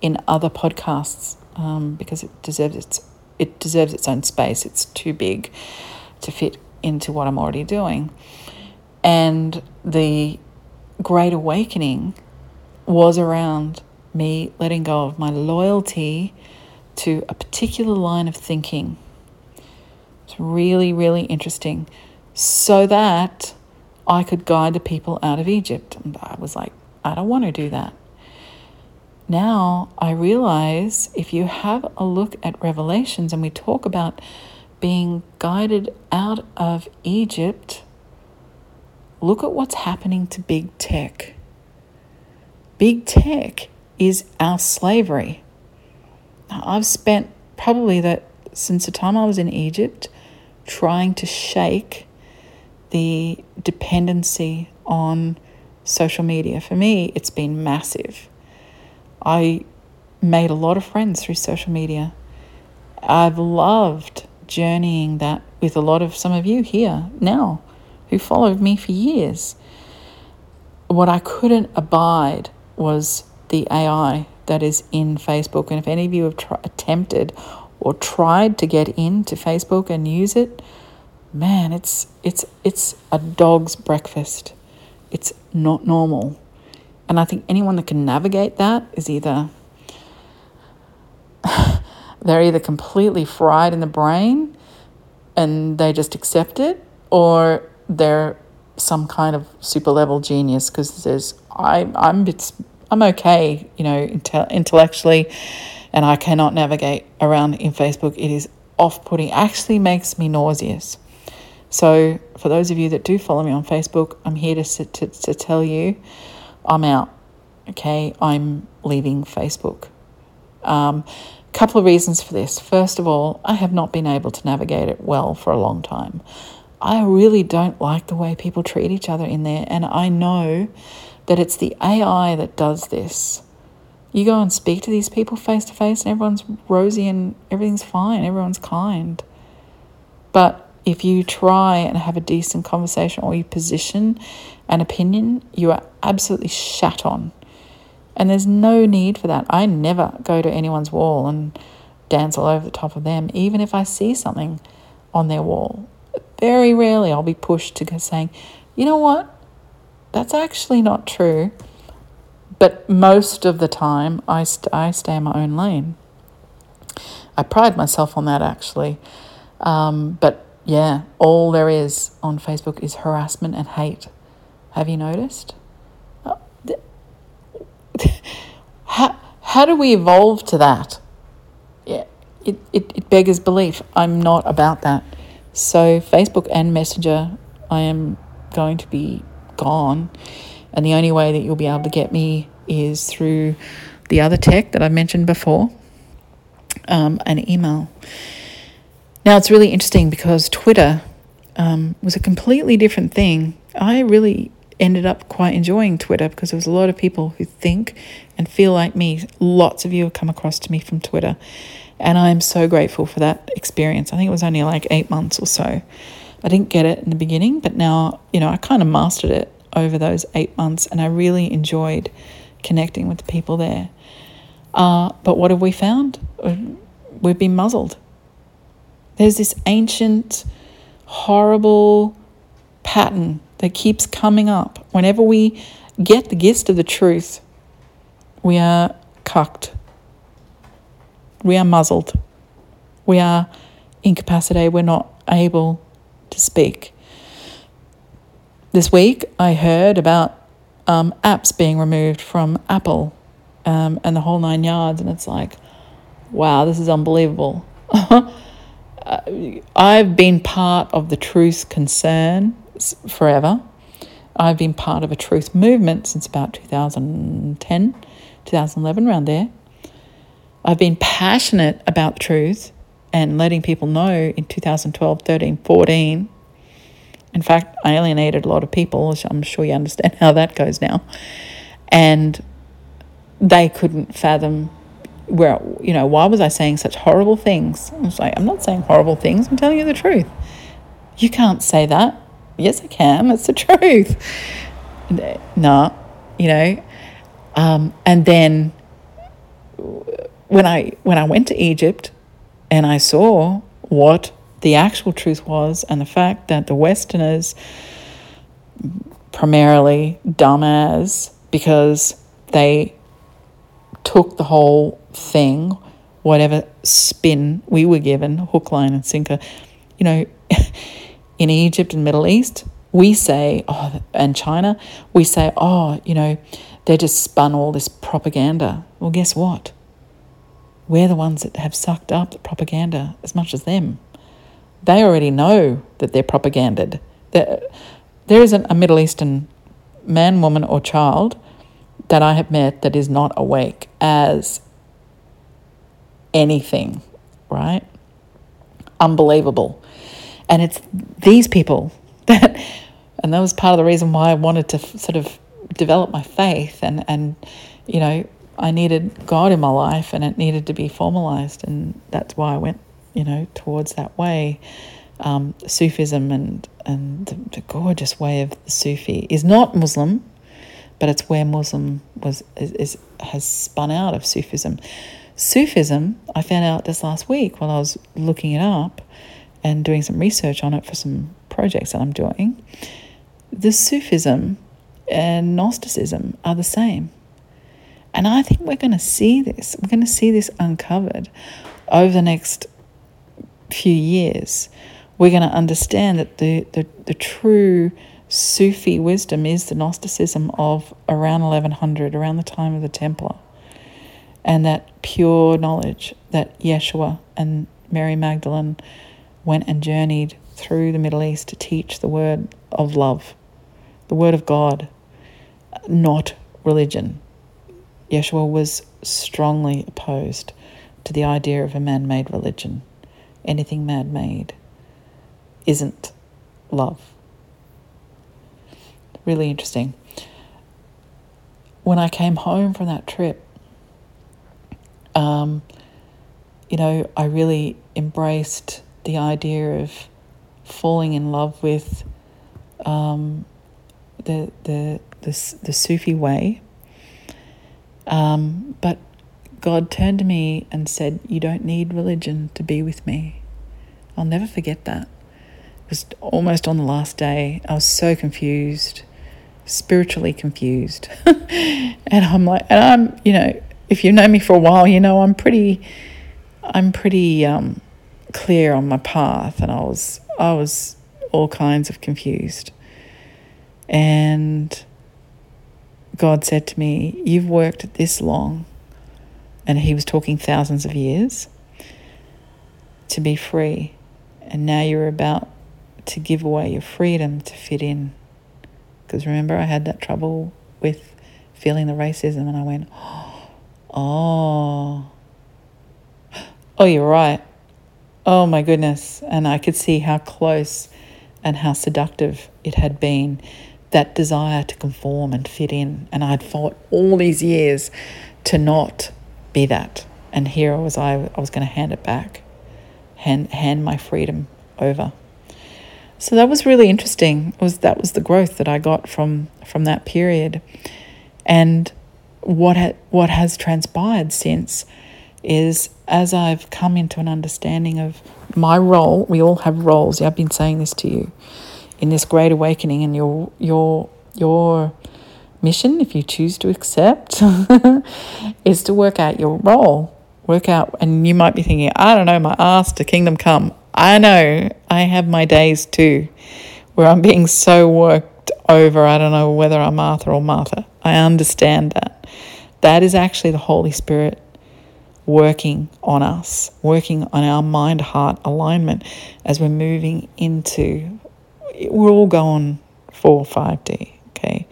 S1: in other podcasts um, because it deserves its it deserves its own space. It's too big to fit into what I'm already doing. And the great awakening was around me letting go of my loyalty to a particular line of thinking. It's really, really interesting. So that I could guide the people out of Egypt. And I was like, I don't want to do that. Now I realize if you have a look at Revelations and we talk about being guided out of Egypt, look at what's happening to big tech. Big tech is our slavery. I've spent probably that since the time I was in Egypt trying to shake the dependency on social media. For me, it's been massive. I made a lot of friends through social media. I've loved journeying that with a lot of some of you here now who followed me for years. What I couldn't abide was the AI that is in Facebook. And if any of you have tr- attempted or tried to get into Facebook and use it, man, it's it's it's a dog's breakfast. It's not normal. And I think anyone that can navigate that is either they're either completely fried in the brain and they just accept it, or they're some kind of super level genius because there's I I'm it's I'm okay, you know, inte- intellectually, and I cannot navigate around in Facebook. It is off putting, actually makes me nauseous. So, for those of you that do follow me on Facebook, I'm here to, to, to tell you I'm out. Okay, I'm leaving Facebook. Um, couple of reasons for this. First of all, I have not been able to navigate it well for a long time. I really don't like the way people treat each other in there, and I know that it's the AI that does this. You go and speak to these people face to face, and everyone's rosy and everything's fine, everyone's kind. But if you try and have a decent conversation or you position an opinion, you are absolutely shat on. And there's no need for that. I never go to anyone's wall and dance all over the top of them, even if I see something on their wall. Very rarely I'll be pushed to saying, you know what? That's actually not true. But most of the time, I, st- I stay in my own lane. I pride myself on that actually. Um, but yeah, all there is on Facebook is harassment and hate. Have you noticed? Uh, how, how do we evolve to that? Yeah, it, it, it beggars belief. I'm not about that. So, Facebook and Messenger, I am going to be gone. And the only way that you'll be able to get me is through the other tech that I mentioned before, um, an email. Now it's really interesting because Twitter um, was a completely different thing. I really ended up quite enjoying Twitter because there was a lot of people who think and feel like me. Lots of you have come across to me from Twitter, and I'm so grateful for that experience. I think it was only like eight months or so. I didn't get it in the beginning, but now, you know, I kind of mastered it over those eight months and I really enjoyed connecting with the people there. Uh, but what have we found? We've been muzzled. There's this ancient, horrible pattern that keeps coming up. Whenever we get the gist of the truth, we are cucked. We are muzzled. We are incapacitated. We're not able to speak. This week, I heard about um, apps being removed from Apple um, and the whole nine yards, and it's like, wow, this is unbelievable. I've been part of the truth concern forever. I've been part of a truth movement since about 2010, 2011, around there. I've been passionate about truth and letting people know in 2012, 13, 14. In fact, I alienated a lot of people, I'm sure you understand how that goes now. And they couldn't fathom where, you know, why was I saying such horrible things? I was like, I'm not saying horrible things, I'm telling you the truth. You can't say that. Yes, I can. It's the truth. No, you know. Um, and then when I when I went to Egypt, and I saw what the actual truth was, and the fact that the Westerners, primarily dumb as, because they took the whole thing, whatever spin we were given, hook, line, and sinker. You know, in Egypt and Middle East, we say, oh, and China, we say, oh, you know, they just spun all this propaganda. Well, guess what? We're the ones that have sucked up the propaganda as much as them. They already know that they're propaganded. There, there isn't a Middle Eastern man, woman, or child that I have met that is not awake as anything, right? Unbelievable. And it's these people that, and that was part of the reason why I wanted to sort of develop my faith and, and you know, I needed God in my life and it needed to be formalized. And that's why I went, you know, towards that way. Um, Sufism and, and the, the, gorgeous way of the Sufi is not Muslim, but it's where Muslim was is, is, has spun out of Sufism. Sufism, I found out this last week while I was looking it up and doing some research on it for some projects that I'm doing. The Sufism and Gnosticism are the same. And I think we're going to see this. We're going to see this uncovered over the next few years. We're going to understand that the, the, the true Sufi wisdom is the Gnosticism of around 1100, around the time of the Templar. And that pure knowledge that Yeshua and Mary Magdalene went and journeyed through the Middle East to teach the word of love, the word of God, not religion. Yeshua was strongly opposed to the idea of a man made religion. Anything man made isn't love. Really interesting. When I came home from that trip, um, you know, I really embraced the idea of falling in love with um, the, the, the, the Sufi way. Um, but God turned to me and said, You don't need religion to be with me. I'll never forget that. It was almost on the last day. I was so confused, spiritually confused. and I'm like, and I'm, you know, if you know me for a while, you know I'm pretty, I'm pretty um, clear on my path, and I was, I was all kinds of confused. And God said to me, You've worked this long, and He was talking thousands of years, to be free. And now you're about to give away your freedom to fit in. Because remember, I had that trouble with feeling the racism, and I went, Oh, oh, you're right. Oh my goodness. And I could see how close and how seductive it had been that desire to conform and fit in. And I'd fought all these years to not be that. And here was I, I was going to hand it back, hand, hand my freedom over. So that was really interesting. It was that was the growth that I got from from that period, and what ha- what has transpired since is as I've come into an understanding of my role. We all have roles. Yeah, I've been saying this to you in this great awakening, and your your your mission, if you choose to accept, is to work out your role. Work out, and you might be thinking, I don't know, my ass to kingdom come. I know I have my days too, where I'm being so worked over. I don't know whether I'm Martha or Martha. I understand that. That is actually the Holy Spirit working on us, working on our mind heart alignment as we're moving into we're all going for 5D, okay?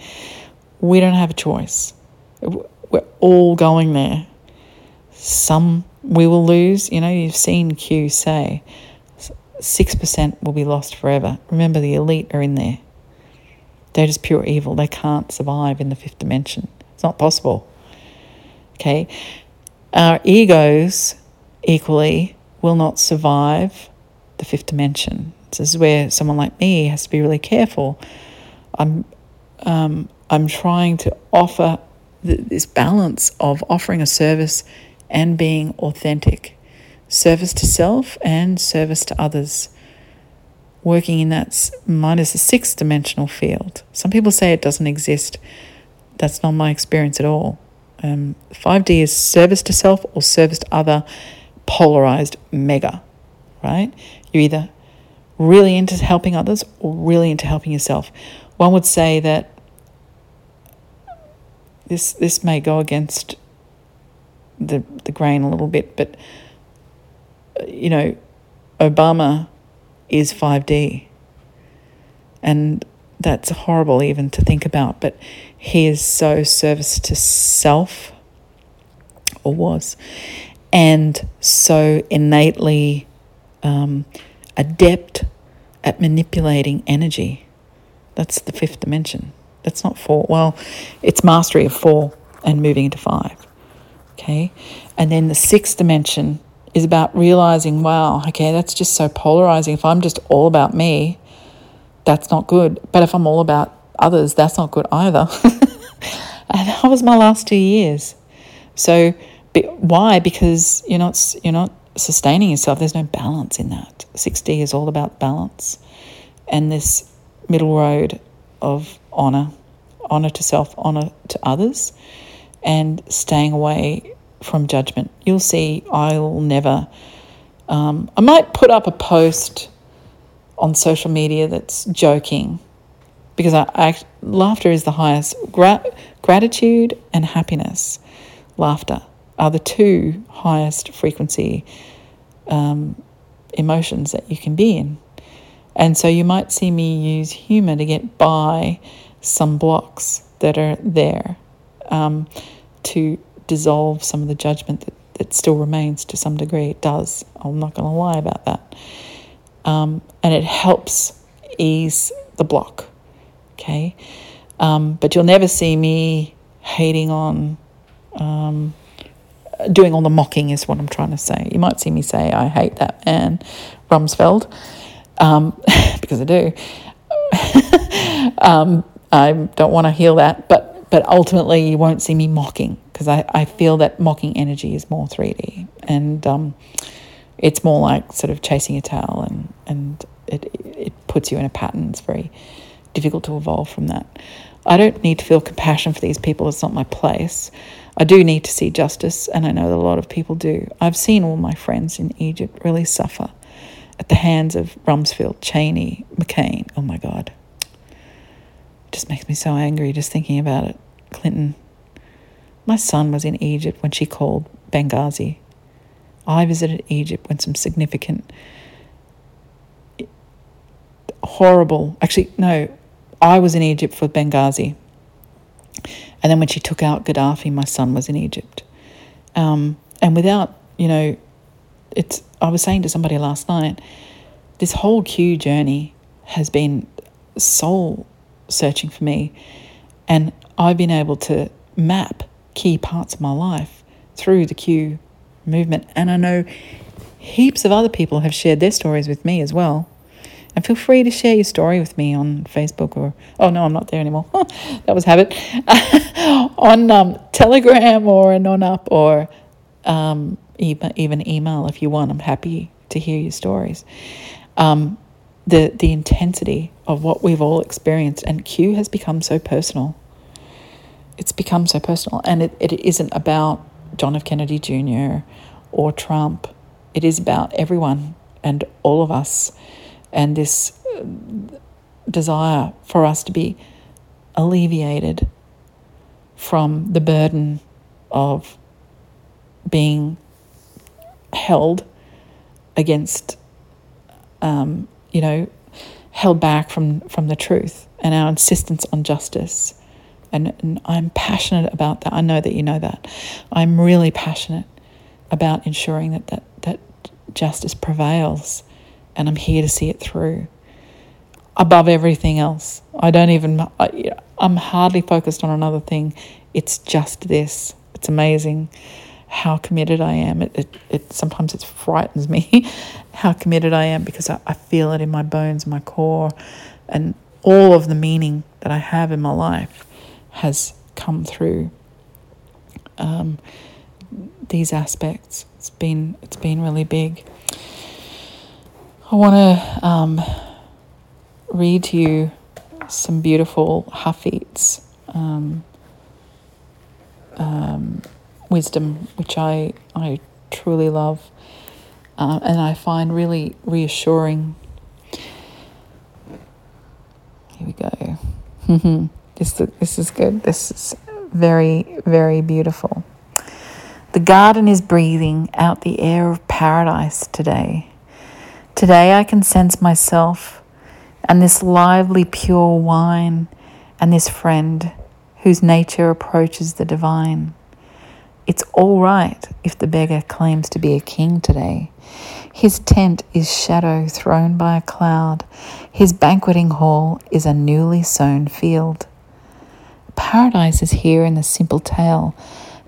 S1: We don't have a choice. We're all going there. Some we will lose. You know, you've seen Q say 6% will be lost forever. Remember, the elite are in there. They're just pure evil. They can't survive in the fifth dimension. It's not possible. Okay? Our egos, equally, will not survive the fifth dimension. This is where someone like me has to be really careful. I'm, um, I'm trying to offer th- this balance of offering a service and being authentic service to self and service to others. Working in that minus a six dimensional field. Some people say it doesn't exist. That's not my experience at all. Um, 5D is service to self or service to other, polarized mega, right? You either really into helping others or really into helping yourself. One would say that this this may go against the the grain a little bit, but you know, Obama is 5D. And that's horrible even to think about, but he is so service to self, or was, and so innately um, adept at manipulating energy. That's the fifth dimension. That's not four. Well, it's mastery of four and moving into five. Okay. And then the sixth dimension is about realizing, wow, okay, that's just so polarizing. If I'm just all about me, that's not good. But if I'm all about others, that's not good either. and that was my last two years. So, why? Because you're not you're not sustaining yourself. There's no balance in that. 6D is all about balance, and this middle road of honor, honor to self, honor to others, and staying away from judgment. You'll see I'll never, um, I might put up a post on social media that's joking because I, I laughter is the highest. Gra- gratitude and happiness, laughter, are the two highest frequency um, emotions that you can be in. And so you might see me use humor to get by some blocks that are there um, to dissolve some of the judgment that, that still remains to some degree. It does. I'm not going to lie about that. Um, and it helps ease the block. Okay. Um, but you'll never see me hating on, um, doing all the mocking, is what I'm trying to say. You might see me say, I hate that man, Rumsfeld um, because I do. um, I don't want to heal that, but but ultimately you won't see me mocking because I, I feel that mocking energy is more 3D and um, it's more like sort of chasing a tail and, and it, it puts you in a pattern. It's very difficult to evolve from that. I don't need to feel compassion for these people, it's not my place. I do need to see justice, and I know that a lot of people do. I've seen all my friends in Egypt really suffer at the hands of Rumsfeld, Cheney, McCain. Oh my God. It just makes me so angry just thinking about it. Clinton. My son was in Egypt when she called Benghazi. I visited Egypt when some significant, horrible, actually, no, I was in Egypt for Benghazi. And then when she took out Gaddafi, my son was in Egypt. Um, and without, you know, it's I was saying to somebody last night, this whole Q journey has been soul searching for me, and I've been able to map key parts of my life through the Q movement, and I know heaps of other people have shared their stories with me as well. And feel free to share your story with me on Facebook or, oh no, I'm not there anymore. that was habit. on um, Telegram or on up or um, even, even email if you want. I'm happy to hear your stories. Um, the, the intensity of what we've all experienced, and Q has become so personal. It's become so personal, and it, it isn't about John F. Kennedy Jr. or Trump. It is about everyone and all of us, and this uh, desire for us to be alleviated from the burden of being held against, um, you know, held back from, from the truth and our insistence on justice. And, and I'm passionate about that. I know that you know that. I'm really passionate about ensuring that, that, that justice prevails, and I'm here to see it through above everything else. I don't even, I, I'm hardly focused on another thing. It's just this. It's amazing how committed I am. It, it, it sometimes it frightens me how committed I am because I, I feel it in my bones, my core, and all of the meaning that I have in my life has come through um, these aspects. It's been it's been really big. I want to um, read to you some beautiful Hafiz. Um, um, wisdom, which I, I truly love uh, and I find really reassuring. Here we go. this, this is good. This is very, very beautiful. The garden is breathing out the air of paradise today. Today I can sense myself and this lively, pure wine and this friend whose nature approaches the divine. It's all right if the beggar claims to be a king today. His tent is shadow thrown by a cloud. His banqueting hall is a newly sown field. Paradise is here in the simple tale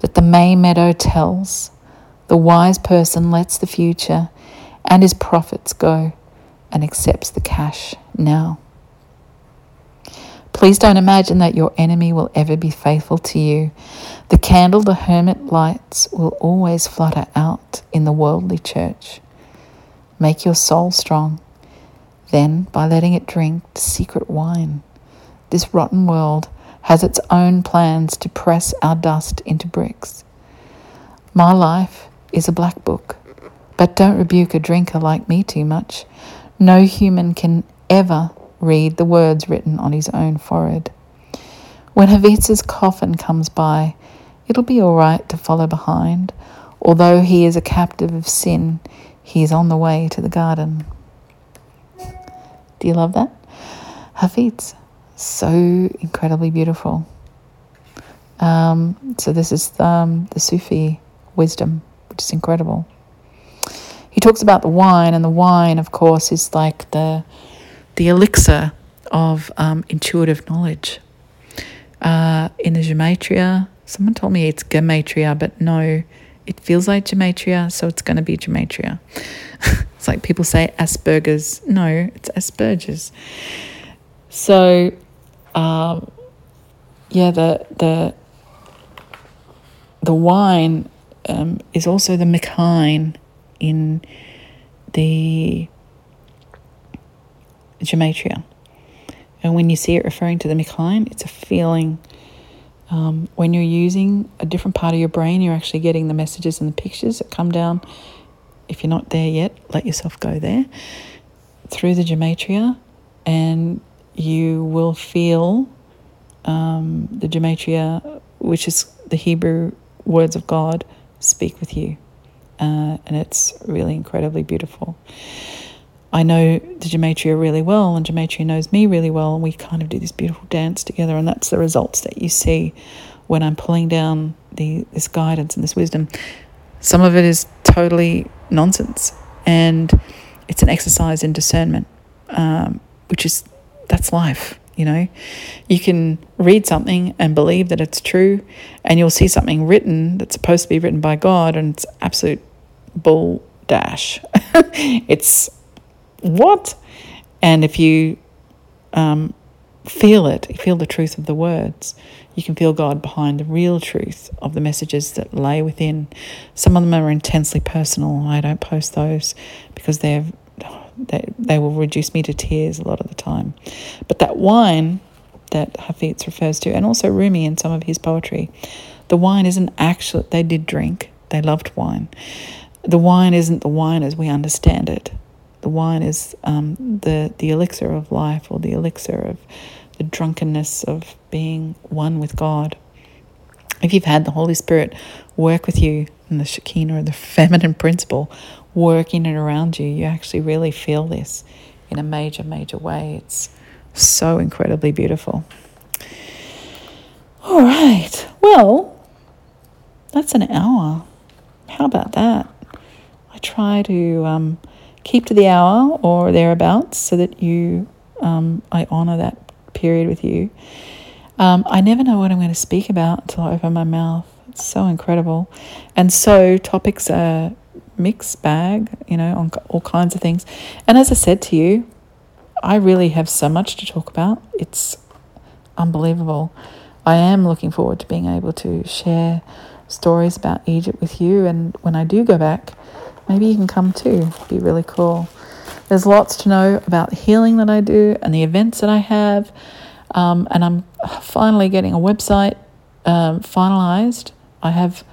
S1: that the May meadow tells. The wise person lets the future and his profits go and accepts the cash now. Please don't imagine that your enemy will ever be faithful to you. The candle the hermit lights will always flutter out in the worldly church. Make your soul strong, then by letting it drink the secret wine. This rotten world has its own plans to press our dust into bricks. My life is a black book, but don't rebuke a drinker like me too much. No human can ever read the words written on his own forehead. When Hafiz's coffin comes by, it'll be all right to follow behind. Although he is a captive of sin, he is on the way to the garden. Do you love that? Hafiz, so incredibly beautiful. Um, so this is um, the Sufi wisdom, which is incredible. He talks about the wine, and the wine, of course, is like the the elixir of um, intuitive knowledge. Uh, in the gematria, someone told me it's gematria, but no, it feels like gematria, so it's going to be gematria. it's like people say Asperger's. No, it's Asperger's. So, um, yeah, the the the wine um, is also the Mechine in the gematria. And when you see it referring to the Mechine, it's a feeling. Um, when you're using a different part of your brain, you're actually getting the messages and the pictures that come down. If you're not there yet, let yourself go there through the gematria, and you will feel um, the gematria, which is the Hebrew words of God, speak with you. Uh, and it's really incredibly beautiful. I know the gematria really well, and gematria knows me really well, and we kind of do this beautiful dance together. And that's the results that you see when I'm pulling down the this guidance and this wisdom. Some of it is totally nonsense, and it's an exercise in discernment, um, which is that's life. You know, you can read something and believe that it's true, and you'll see something written that's supposed to be written by God, and it's absolute bull dash. it's what? And if you um, feel it, feel the truth of the words, you can feel God behind the real truth of the messages that lay within. Some of them are intensely personal. I don't post those because they're they, they will reduce me to tears a lot of the time. But that wine that Hafiz refers to, and also Rumi in some of his poetry, the wine isn't actually, they did drink, they loved wine. The wine isn't the wine as we understand it. The wine is um, the, the elixir of life or the elixir of the drunkenness of being one with God. If you've had the Holy Spirit work with you in the Shekinah or the feminine principle working it around you, you actually really feel this in a major, major way. It's so incredibly beautiful. All right. Well, that's an hour. How about that? Try to um, keep to the hour or thereabouts so that you, um, I honor that period with you. Um, I never know what I'm going to speak about until I open my mouth. It's so incredible. And so topics are mixed bag, you know, on all kinds of things. And as I said to you, I really have so much to talk about. It's unbelievable. I am looking forward to being able to share stories about Egypt with you. And when I do go back, maybe you can come too. It'd be really cool. There's lots to know about the healing that I do and the events that I have. Um, and I'm finally getting a website um, finalized. I have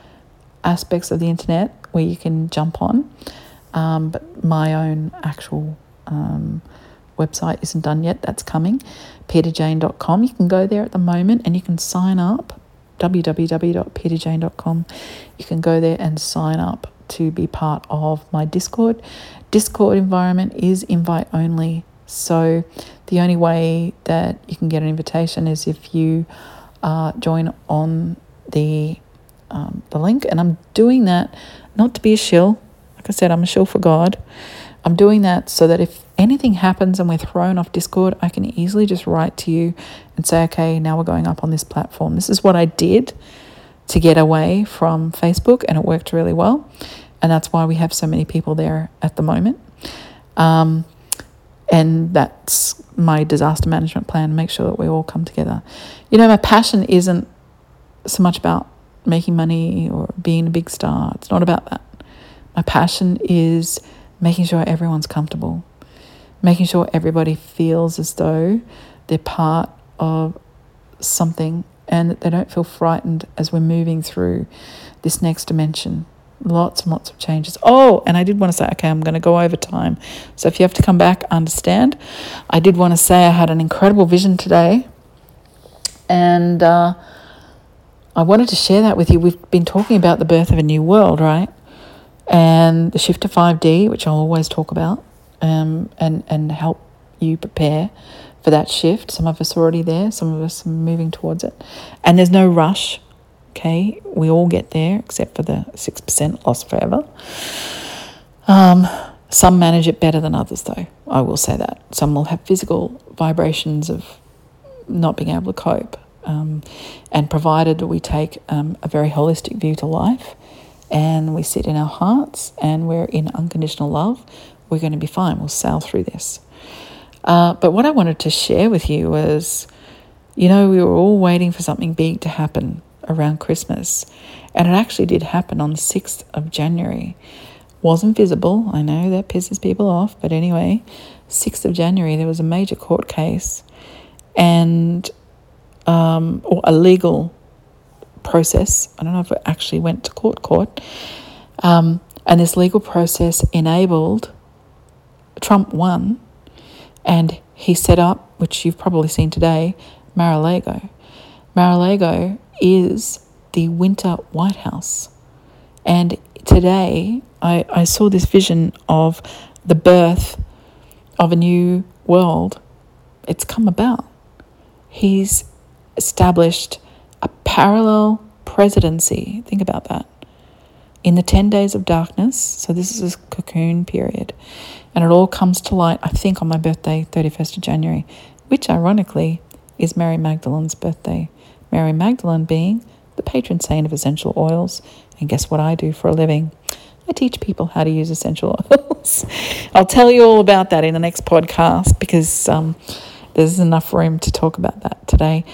S1: aspects of the internet where you can jump on. Um, but my own actual um, website isn't done yet. That's coming. PeterJane.com. You can go there at the moment and you can sign up. www.peterjane.com. You can go there and sign up to be part of my Discord. Discord environment is invite only. So the only way that you can get an invitation is if you uh, join on the um, the link. And I'm doing that not to be a shill. Like I said, I'm a shill for God. I'm doing that so that if anything happens and we're thrown off Discord, I can easily just write to you and say, okay, now we're going up on this platform. This is what I did to get away from Facebook, and it worked really well. And that's why we have so many people there at the moment. Um, and that's my disaster management plan make sure that we all come together. You know, my passion isn't so much about making money or being a big star. It's not about that. My passion is making sure everyone's comfortable, making sure everybody feels as though they're part of something and that they don't feel frightened as we're moving through this next dimension. Lots and lots of changes. Oh, and I did want to say, okay, I'm going to go over time. So if you have to come back, understand. I did want to say I had an incredible vision today. And uh, I wanted to share that with you. We've been talking about the birth of a new world, right? And the shift to 5D, which I'll always talk about um, and, and help you prepare for that shift. Some of us are already there, some of us are moving towards it. And there's no rush, okay? We all get there, except for the 6% lost forever. Um, some manage it better than others, though, I will say that. Some will have physical vibrations of not being able to cope. Um, and provided we take um, a very holistic view to life and we sit in our hearts and we're in unconditional love, we're going to be fine. We'll sail through this. Uh, but what I wanted to share with you was you know, we were all waiting for something big to happen around Christmas, and it actually did happen on the 6th of January. Wasn't visible, I know that pisses people off, but anyway, 6th of January, there was a major court case and um, or a legal process. I don't know if it actually went to court, court. Um, and this legal process enabled Trump won and he set up, which you've probably seen today, Mar-a-Lago. Mar-a-Lago is the winter White House. And today I, I saw this vision of the birth of a new world. It's come about. He's established a parallel presidency. Think about that. In the 10 days of darkness, so this is a cocoon period, and it all comes to light, I think, on my birthday, 31st of January, which ironically is Mary Magdalene's birthday. Mary Magdalene being the patron saint of essential oils. And guess what I do for a living? I teach people how to use essential oils. I'll tell you all about that in the next podcast because um, there's enough room to talk about that today.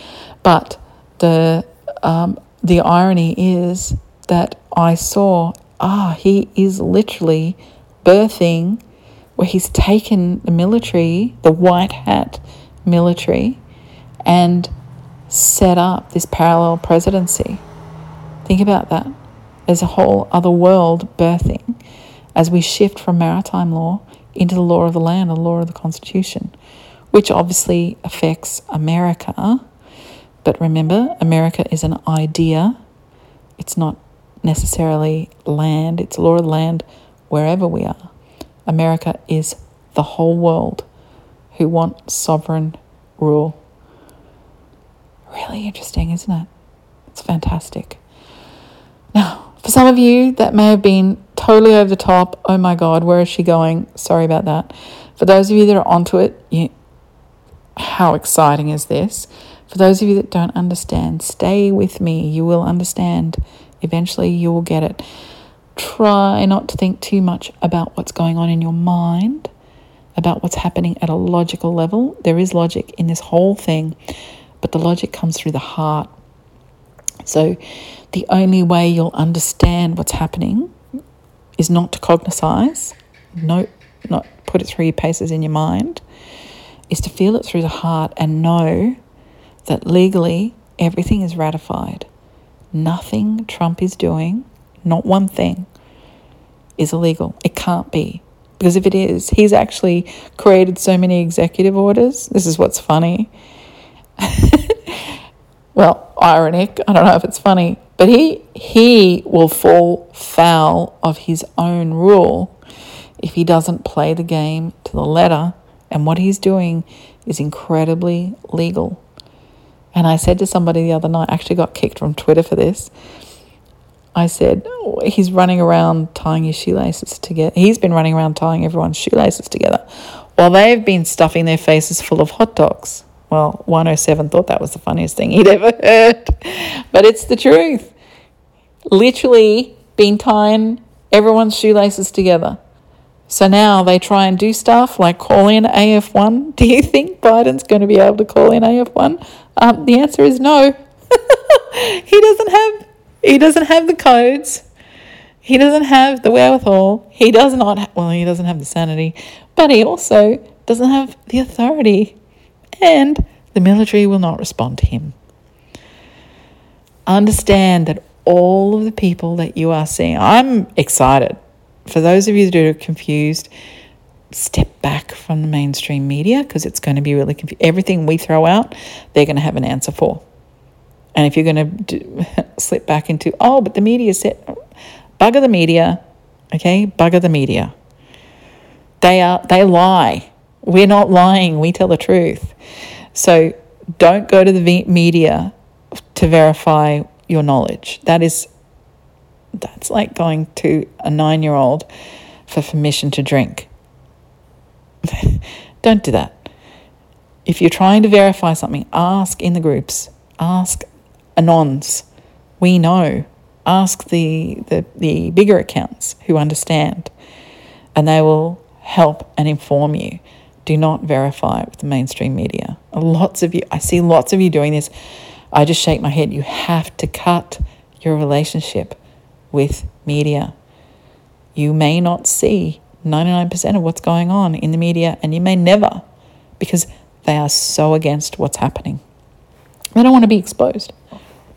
S1: But the um, the irony is that I saw ah he is literally birthing where he's taken the military, the white hat military, and set up this parallel presidency. Think about that. There's a whole other world birthing as we shift from maritime law into the law of the land, the law of the Constitution, which obviously affects America. But remember, America is an idea, it's not necessarily land, it's law of land wherever we are. America is the whole world who want sovereign rule. Really interesting, isn't it? It's fantastic. Now, for some of you, that may have been totally over the top. Oh my God, where is she going? Sorry about that. For those of you that are onto it, you, how exciting is this? For those of you that don't understand, stay with me. You will understand. Eventually, you will get it. Try not to think too much about what's going on in your mind, about what's happening at a logical level. There is logic in this whole thing, but the logic comes through the heart. So, the only way you'll understand what's happening is not to cognize, no, not put it through your paces in your mind, is to feel it through the heart and know that legally everything is ratified. Nothing Trump is doing not one thing, is illegal. It can't be. Because if it is, he's actually created so many executive orders. This is what's funny. well, ironic. I don't know if it's funny, but he he will fall foul of his own rule if he doesn't play the game to the letter. And what he's doing is incredibly legal. And I said to somebody the other night, I actually got kicked from Twitter for this. I said, oh, he's running around tying his shoelaces together. He's been running around tying everyone's shoelaces together while they've been stuffing their faces full of hot dogs. Well, 107 thought that was the funniest thing he'd ever heard. But it's the truth. Literally been tying everyone's shoelaces together. So now they try and do stuff like call in AF1. Do you think Biden's going to be able to call in AF1? Um, the answer is no. he doesn't have he doesn't have the codes. He doesn't have the wherewithal. He does not, ha- well, he doesn't have the sanity, but he also doesn't have the authority. And the military will not respond to him. understand that all of the people that you are seeing, I'm excited. For those of you that are confused, step back from the mainstream media because it's going to be really confusing. Everything we throw out, they're going to have an answer for. And if you're going to slip back into, oh, but the media said, bugger the media, okay? Bugger the media. They are they lie. We're not lying. We tell the truth. So don't go to the media to verify your knowledge. That is that's like going to a 9-year-old for permission to drink. don't do that. If you're trying to verify something, ask in the groups. Ask anons. We know. Ask the, the, the bigger accounts who understand, and they will help and inform you. Do not verify with the mainstream media. Lots of you, I see lots of you doing this. I just shake my head. You have to cut your relationship with media. You may not see 99% of what's going on in the media, and you may never because they are so against what's happening. They don't want to be exposed.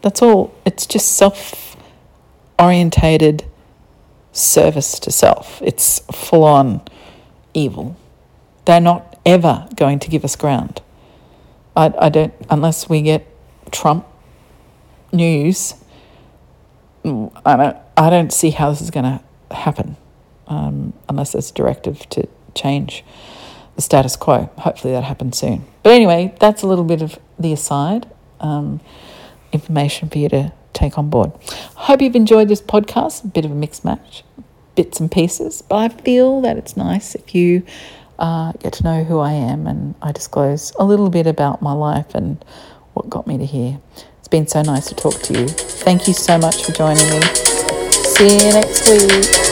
S1: That's all. It's just self orientated service to self. It's full on evil. They're not ever going to give us ground. I, I don't, unless we get Trump news, I don't, I don't see how this is going to happen um, unless there's a directive to change the status quo. Hopefully that happens soon. But anyway, that's a little bit of the aside. Um, information for you to take on board. Hope you've enjoyed this podcast, a bit of a mixed match, bits and pieces, but I feel that it's nice if you uh, get to know who I am and I disclose a little bit about my life and what got me to here. It's been so nice to talk to you. Thank you so much for joining me. See you next week.